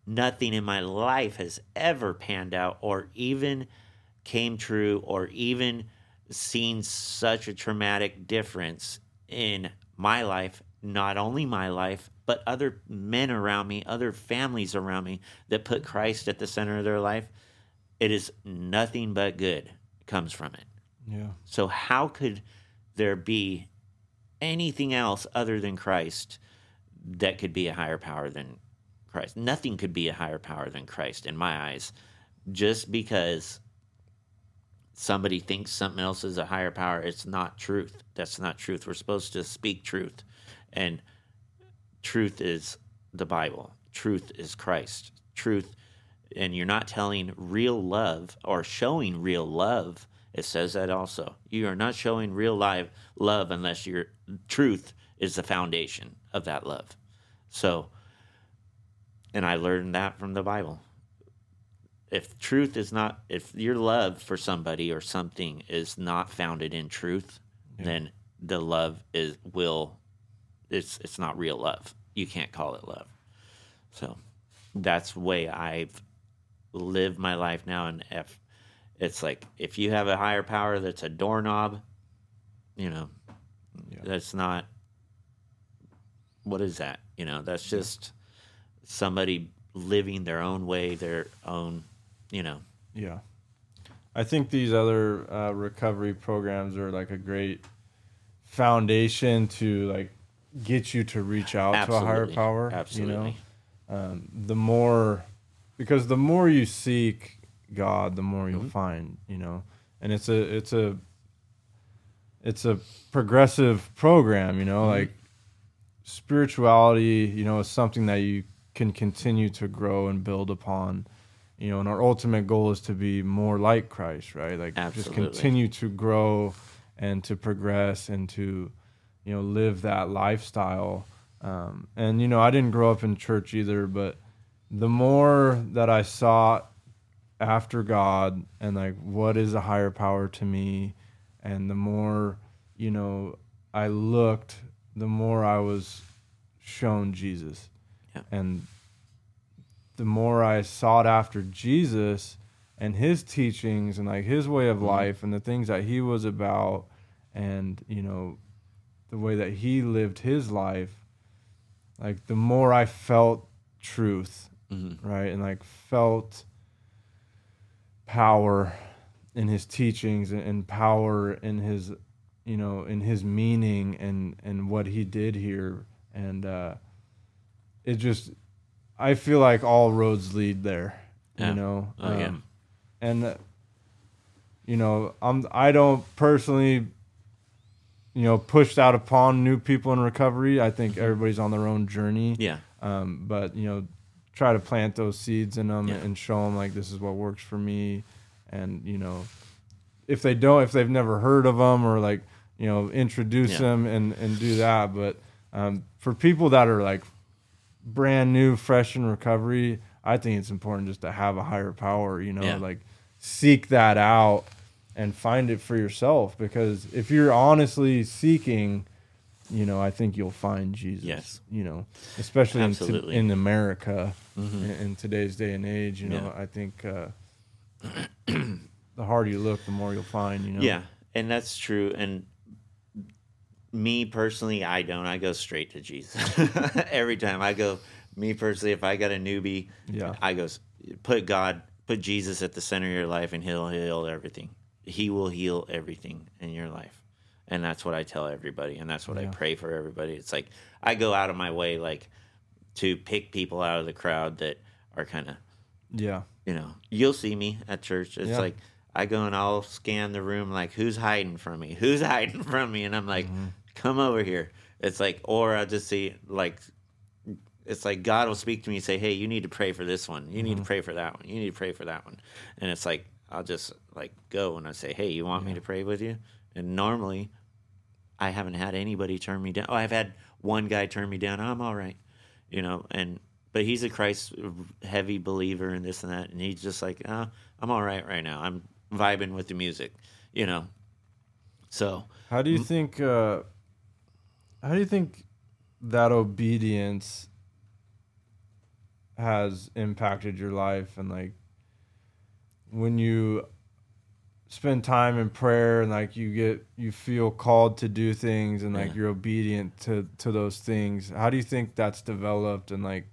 Nothing in my life has ever panned out or even came true or even seen such a traumatic difference in my life, not only my life, but other men around me, other families around me that put Christ at the center of their life. It is nothing but good comes from it. yeah. So how could there be anything else other than Christ that could be a higher power than Christ? Nothing could be a higher power than Christ in my eyes. Just because somebody thinks something else is a higher power, it's not truth. That's not truth. We're supposed to speak truth. And truth is the Bible. Truth is Christ. Truth and you're not telling real love or showing real love. It says that also. You are not showing real live love unless your truth is the foundation of that love. So, and I learned that from the Bible. If truth is not if your love for somebody or something is not founded in truth, then the love is will it's it's not real love. You can't call it love. So that's the way I've lived my life now and if it's like if you have a higher power that's a doorknob, you know, Yeah. that's not what is that? You know, that's just somebody living their own way, their own, you know. Yeah. I think these other uh, recovery programs are like a great foundation to like get you to reach out to a higher power. Absolutely. You know, um, the more because the more you seek God, the more Mm-hmm. you'll find. You know, and it's a it's a it's a progressive program. You know, Mm-hmm. like spirituality. You know, is something that you can continue to grow and build upon you know and our ultimate goal is to be more like christ right? Like just continue to grow and to progress and to you know live that lifestyle. Um, and you know i didn't grow up in church either but the more that i sought after god and like what is a higher power to me and the more you know i looked the more i was shown jesus. Yeah. and the more I sought after Jesus and his teachings and like his way of life and the things that he was about and you know the way that he lived his life like the more I felt truth Mhm. right and like felt power in his teachings and, and power in his you know in his meaning and and what he did here and uh it just i feel like all roads lead there Yeah. you know Um, Oh, yeah. and uh, you know i'm i don't personally you know pushed out upon new people in recovery i think everybody's on their own journey Yeah. um, but you know try to plant those seeds in them Yeah. and show them like this is what works for me and you know if they don't if they've never heard of them or like you know introduce Yeah. them and and do that but um, for people that are like brand new fresh in recovery i think it's important just to have a higher power you know Yeah. like seek that out and find it for yourself because if you're honestly seeking you know i think you'll find jesus Yes. you know especially in, Absolutely. in america Mhm. in, in today's day and age you know Yeah. i think uh, the harder you look the more you'll find you know Yeah, and that's true. And me personally, I don't. I go straight to Jesus every time. I go. Me personally, if I got a newbie, Yeah. I go put God, put Jesus at the center of your life, and He'll heal everything. He will heal everything in your life, and that's what I tell everybody, and that's what I pray for everybody. It's like I go out of my way, like to pick people out of the crowd that are kind of yeah you know, you'll see me at church. It's Yeah. like I go and I'll scan the room like who's hiding from me? Who's hiding from me? And I'm like, Mm-hmm. come over here. It's like or I'll just see like it's like God will speak to me and say, Hey, you need to pray for this one. You need Mm-hmm. to pray for that one. You need to pray for that one. And it's like I'll just like go and I say, Hey, you want me to pray with you? And normally I haven't had anybody turn me down. Oh, I've had one guy turn me down. I'm all right, you know. And but he's a Christ heavy believer and this and that, and he's just like, oh, I'm all right right now. I'm vibing with the music, you know. So How do you think? Uh, how do you think that obedience has impacted your life and like when you spend time in prayer and like you get you feel called to do things and like Yeah. you're obedient to to those things how do you think that's developed and like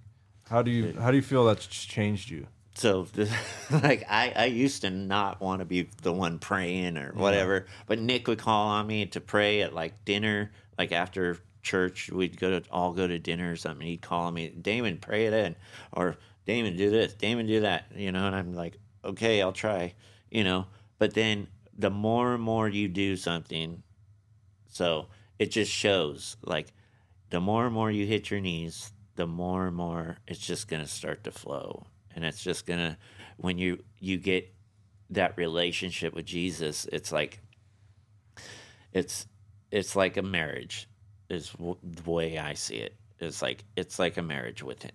how do you how do you feel that's changed you so like I, I used to not want to be the one praying or whatever but nick would call on me to pray at like dinner like after church we'd go to all go to dinner or something he'd call on me damon pray it in or damon do this damon do that you know and i'm like okay i'll try you know but then the more and more you do something so it just shows like the more and more you hit your knees, the more and more it's just going to start to flow. And it's just to when you you get that relationship with Jesus, it's like it's it's like a marriage is w- the way I see it. It's like it's like a marriage with him.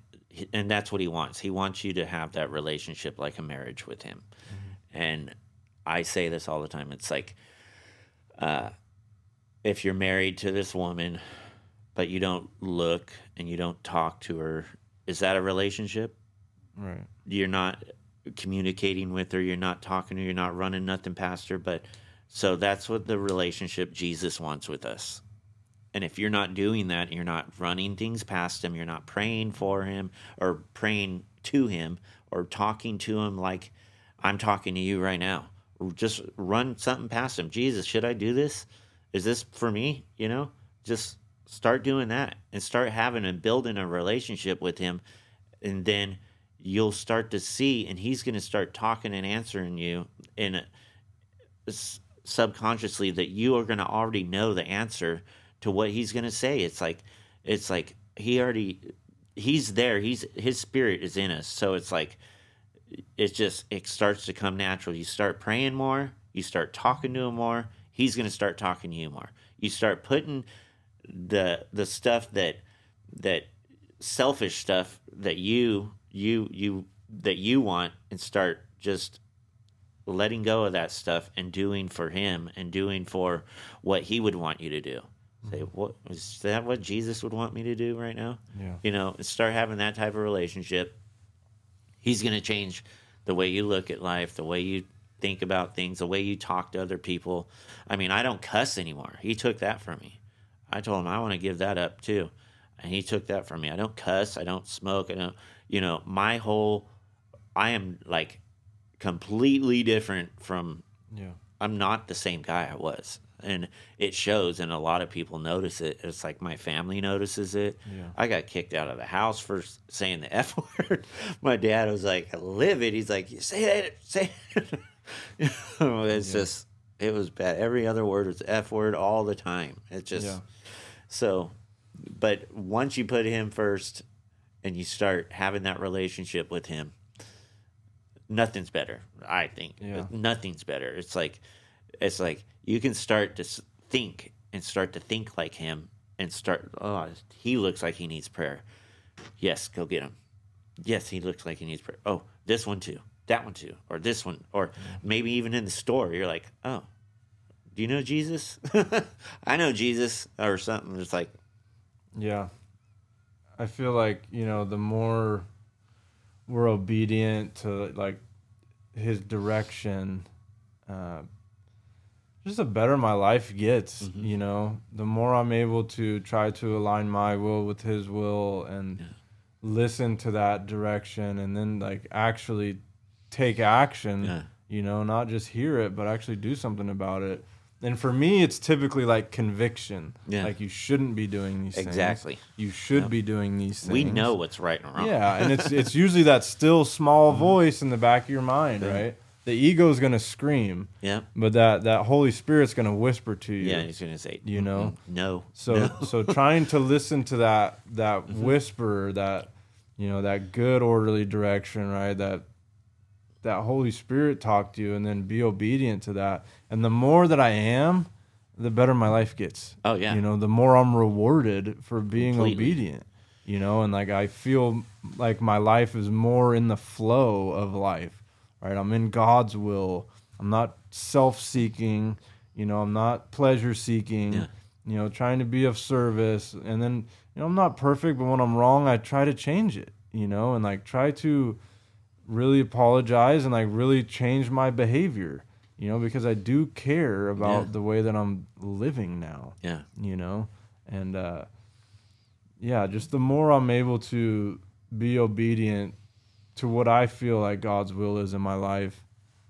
And that's what he wants. He wants you to have that relationship like a marriage with him. And I say this all the time. It's like, uh, if you're married to this woman, but you don't look and you don't talk to her, is that a relationship? Right. You're not communicating with her. You're not talking to her. You're not running nothing past her. But so that's what the relationship Jesus wants with us. And if you're not doing that, you're not running things past him, you're not praying for him or praying to him or talking to him like I'm talking to you right now. Just run something past him. Jesus, should I do this? Is this for me? You know, just start doing that and start having and building a relationship with him. And then you'll start to see, and he's going to start talking and answering you in subconsciously that you are going to already know the answer to what he's going to say. It's like it's like he already he's there. He's his spirit is in us. So it's like it just it starts to come natural. You start praying more, you start talking to him more, he's going to start talking to you more. You start putting the the stuff that that selfish stuff that you you you that you want and start just letting go of that stuff and doing for him and doing for what he would want you to do. Say, mm-hmm. what is that what Jesus would want me to do right now? Yeah. You know, start having that type of relationship. He's going to change the way you look at life, the way you think about things, the way you talk to other people. I mean, I don't cuss anymore. He took that from me. I told him I want to give that up too. And he took that from me. I don't cuss, I don't smoke, I don't, you know, my whole I am like completely different from Yeah. I'm not the same guy I was. And it shows, and a lot of people notice it. It's like my family notices it. Yeah. I got kicked out of the house for saying the F word. my dad was like livid. He's like, You say that, say it. It's just, it was bad. Every other word was F word all the time. It just, Yeah. so, but once you put him first and you start having that relationship with him, nothing's better. I think Yeah. nothing's better. It's like it's like you can start to think and start to think like him and start. Oh, he looks like he needs prayer. Yes, go get him. Yes, he looks like he needs prayer. Oh, this one too. That one too. Or this one. Or mm-hmm. maybe even in the store, you're like, oh, do you know Jesus? I know Jesus or something. It's like, Yeah. I feel like, you know, the more we're obedient to like his direction, uh, just the better my life gets, Mm-hmm. you know. The more I'm able to try to align my will with his will and listen to that direction and then like actually take action, Yeah. you know, not just hear it, but actually do something about it. And for me, it's typically like conviction. Yeah. Like you shouldn't be doing these things. Exactly. You should be doing these things. we know what's right and wrong. Yeah, and it's it's usually that still small voice in the back of your mind, Yeah. right? The ego is gonna scream, Yeah. but that that Holy Spirit's gonna whisper to you. Yeah. He's going to say, You know? "Mm-mm, no. So no." so trying to listen to that that Mm-hmm. whisper, that you know, that good orderly direction, right? That that Holy Spirit talk to you and then be obedient to that. And the more that I am, the better my life gets. Oh, yeah. You know, the more I'm rewarded for being Completely. obedient. You know, and like I feel like my life is more in the flow of life. Right? I'm in God's will. I'm not self-seeking, you know, I'm not pleasure seeking Yeah. you know, trying to be of service. And then, you know, I'm not perfect, but when I'm wrong, I try to change it, you know, and like try to really apologize and like really change my behavior, you know, because I do care about Yeah. the way that I'm living now, yeah. you know, and, uh, yeah, just the more I'm able to be obedient to what I feel like God's will is in my life,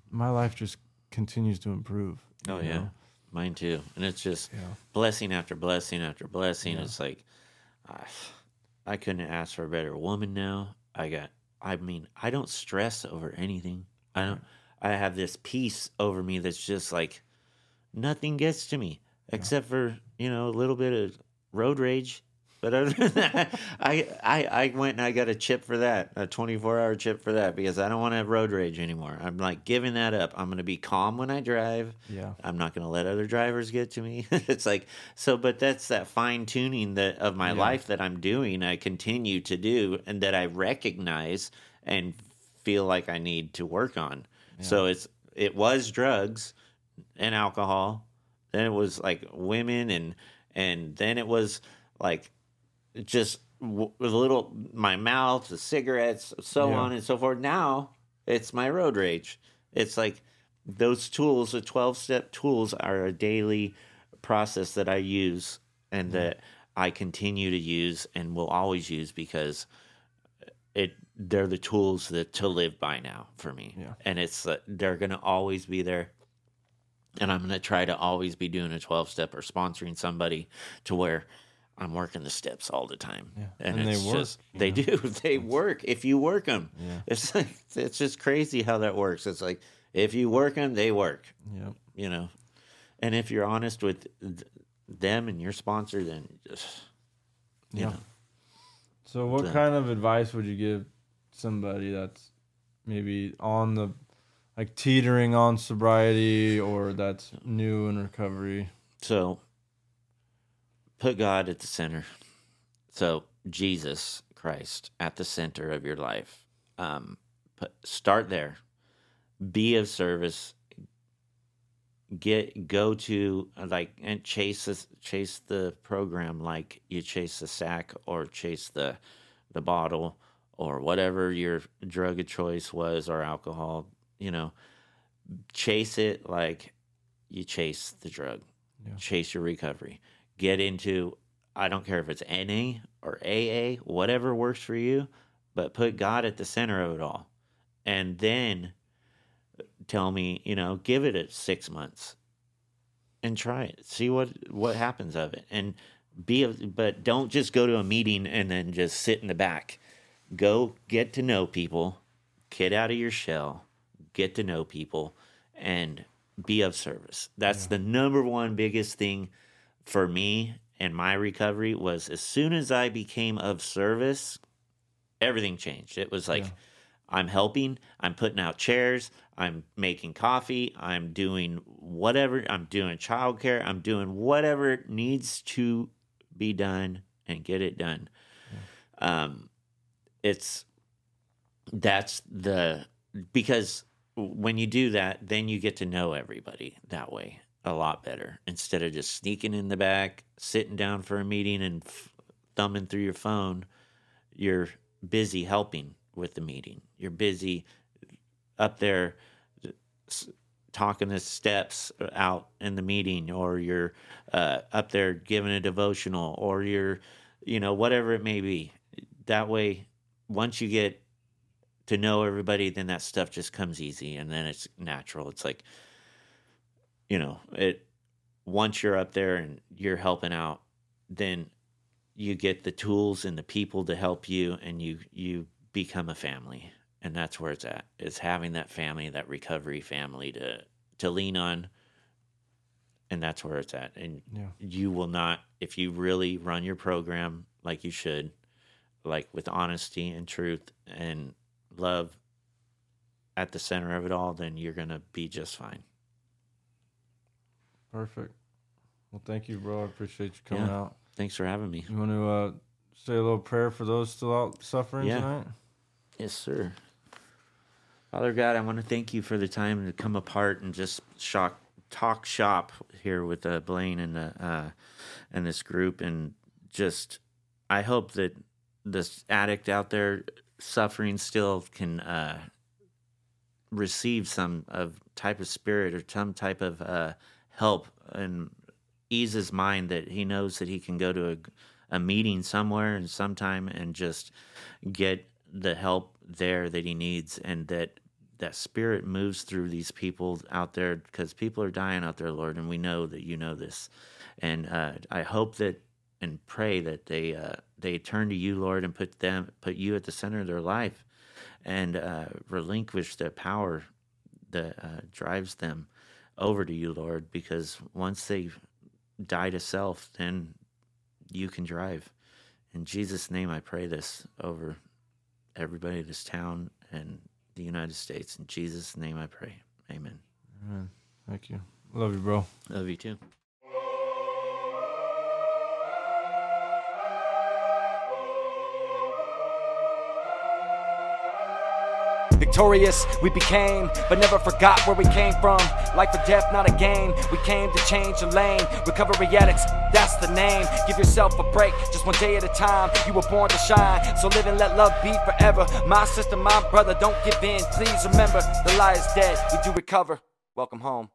my life just continues to improve. Oh yeah, know? mine too. And it's just Yeah. blessing after blessing after blessing. Yeah. It's like I, I couldn't ask for a better woman now. I got. I mean, I don't stress over anything. I don't. I have this peace over me that's just like nothing gets to me except for you know a little bit of road rage. But other than that, I, I I went and I got a chip for that, a 24 hour chip for that, because I don't want to have road rage anymore. I'm like giving that up. I'm going to be calm when I drive. Yeah. I'm not going to let other drivers get to me. it's like so, but that's that fine tuning that of my life that I'm doing. I continue to do, and that I recognize and feel like I need to work on. So it's it was drugs and alcohol. Then it was like women and and then it was like just with a little my mouth, the cigarettes, so Yeah. on and so forth. Now it's my road rage. It's like those tools, the twelve step tools, are a daily process that I use and that I continue to use and will always use because it they're the tools that to live by now for me. Yeah. And it's uh, they're going to always be there. And I'm going to try to always be doing a 12 step or sponsoring somebody to where I'm working the steps all the time. Yeah. And, And they work, just they do. They work if you work them. Yeah. It's like it's just crazy how that works. It's like if you work them, they work, Yep. you know. And if you're honest with them and your sponsor then just you Yeah. know. So, what kind of advice would you give somebody that's maybe on the like teetering on sobriety or that's new in recovery? So put God at the center. So Jesus Christ at the center of your life. Um, put, start there. Be of service. Get go to like and chase this, chase the program like you chase the sack or chase the the bottle or whatever your drug of choice was or alcohol. You know, chase it like you chase the drug Yeah. chase your recovery. Get into, I don't care if it's NA or AA, whatever works for you, but put God at the center of it all. And then tell me, you know, give it a six months and try it. See what what happens of it. And be, but don't just go to a meeting and then just sit in the back. Go get to know people, get out of your shell, get to know people, and be of service. That's the number one biggest thing for me and my recovery was as soon as I became of service, everything changed. It was like Yeah. I'm helping, I'm putting out chairs, I'm making coffee, I'm doing whatever, I'm doing childcare, I'm doing whatever needs to be done and get it done. Um, it's that's the because when you do that, then you get to know everybody that way a lot better instead of just sneaking in the back, sitting down for a meeting and f- thumbing through your phone. You're busy helping with the meeting. You're busy up there talking the steps out in the meeting, or you're uh, up there giving a devotional, or you're, you know, whatever it may be. That way, once you get to know everybody, then that stuff just comes easy and then it's natural. It's like, you know, it once you're up there and you're helping out, then you get the tools and the people to help you and you you become a family. And that's where it's at. Is having that family, that recovery family to to lean on. And that's where it's at. And Yeah. you will not if you really run your program like you should, like with honesty and truth and love at the center of it all, then you're gonna be just fine. Perfect. Well, thank you, bro. I appreciate you coming Yeah. out. Thanks for having me. You want to uh, say a little prayer for those still out suffering Yeah. tonight? Yes, sir. Father God, I want to thank you for the time to come apart and just shock, talk shop here with uh, Blaine and uh, uh, and this group, and just I hope that this addict out there suffering still can uh, receive some of type of spirit or some type of uh, help and ease his mind that he knows that he can go to a, a meeting somewhere and sometime and just get the help there that he needs and that that spirit moves through these people out there because people are dying out there lord and we know that you know this. And uh, i hope that and pray that they uh, they turn to you lord and put them put you at the center of their life and uh, relinquish the power that uh, drives them over to you lord because once they die to self then you can drive In Jesus' name, I pray this over everybody, in this town, and the United States. In Jesus' name, I pray. Amen. Amen. Thank you. Love you, bro. Love you too. Victorious we became, but never forgot where we came from. Life or death, not a game. We came to change the lane. Recovery addicts, that's the name. Give yourself a break, just one day at a time. You were born to shine, so live and let love be forever. My sister, my brother, don't give in. Please remember, the lie is dead. We do recover. Welcome home.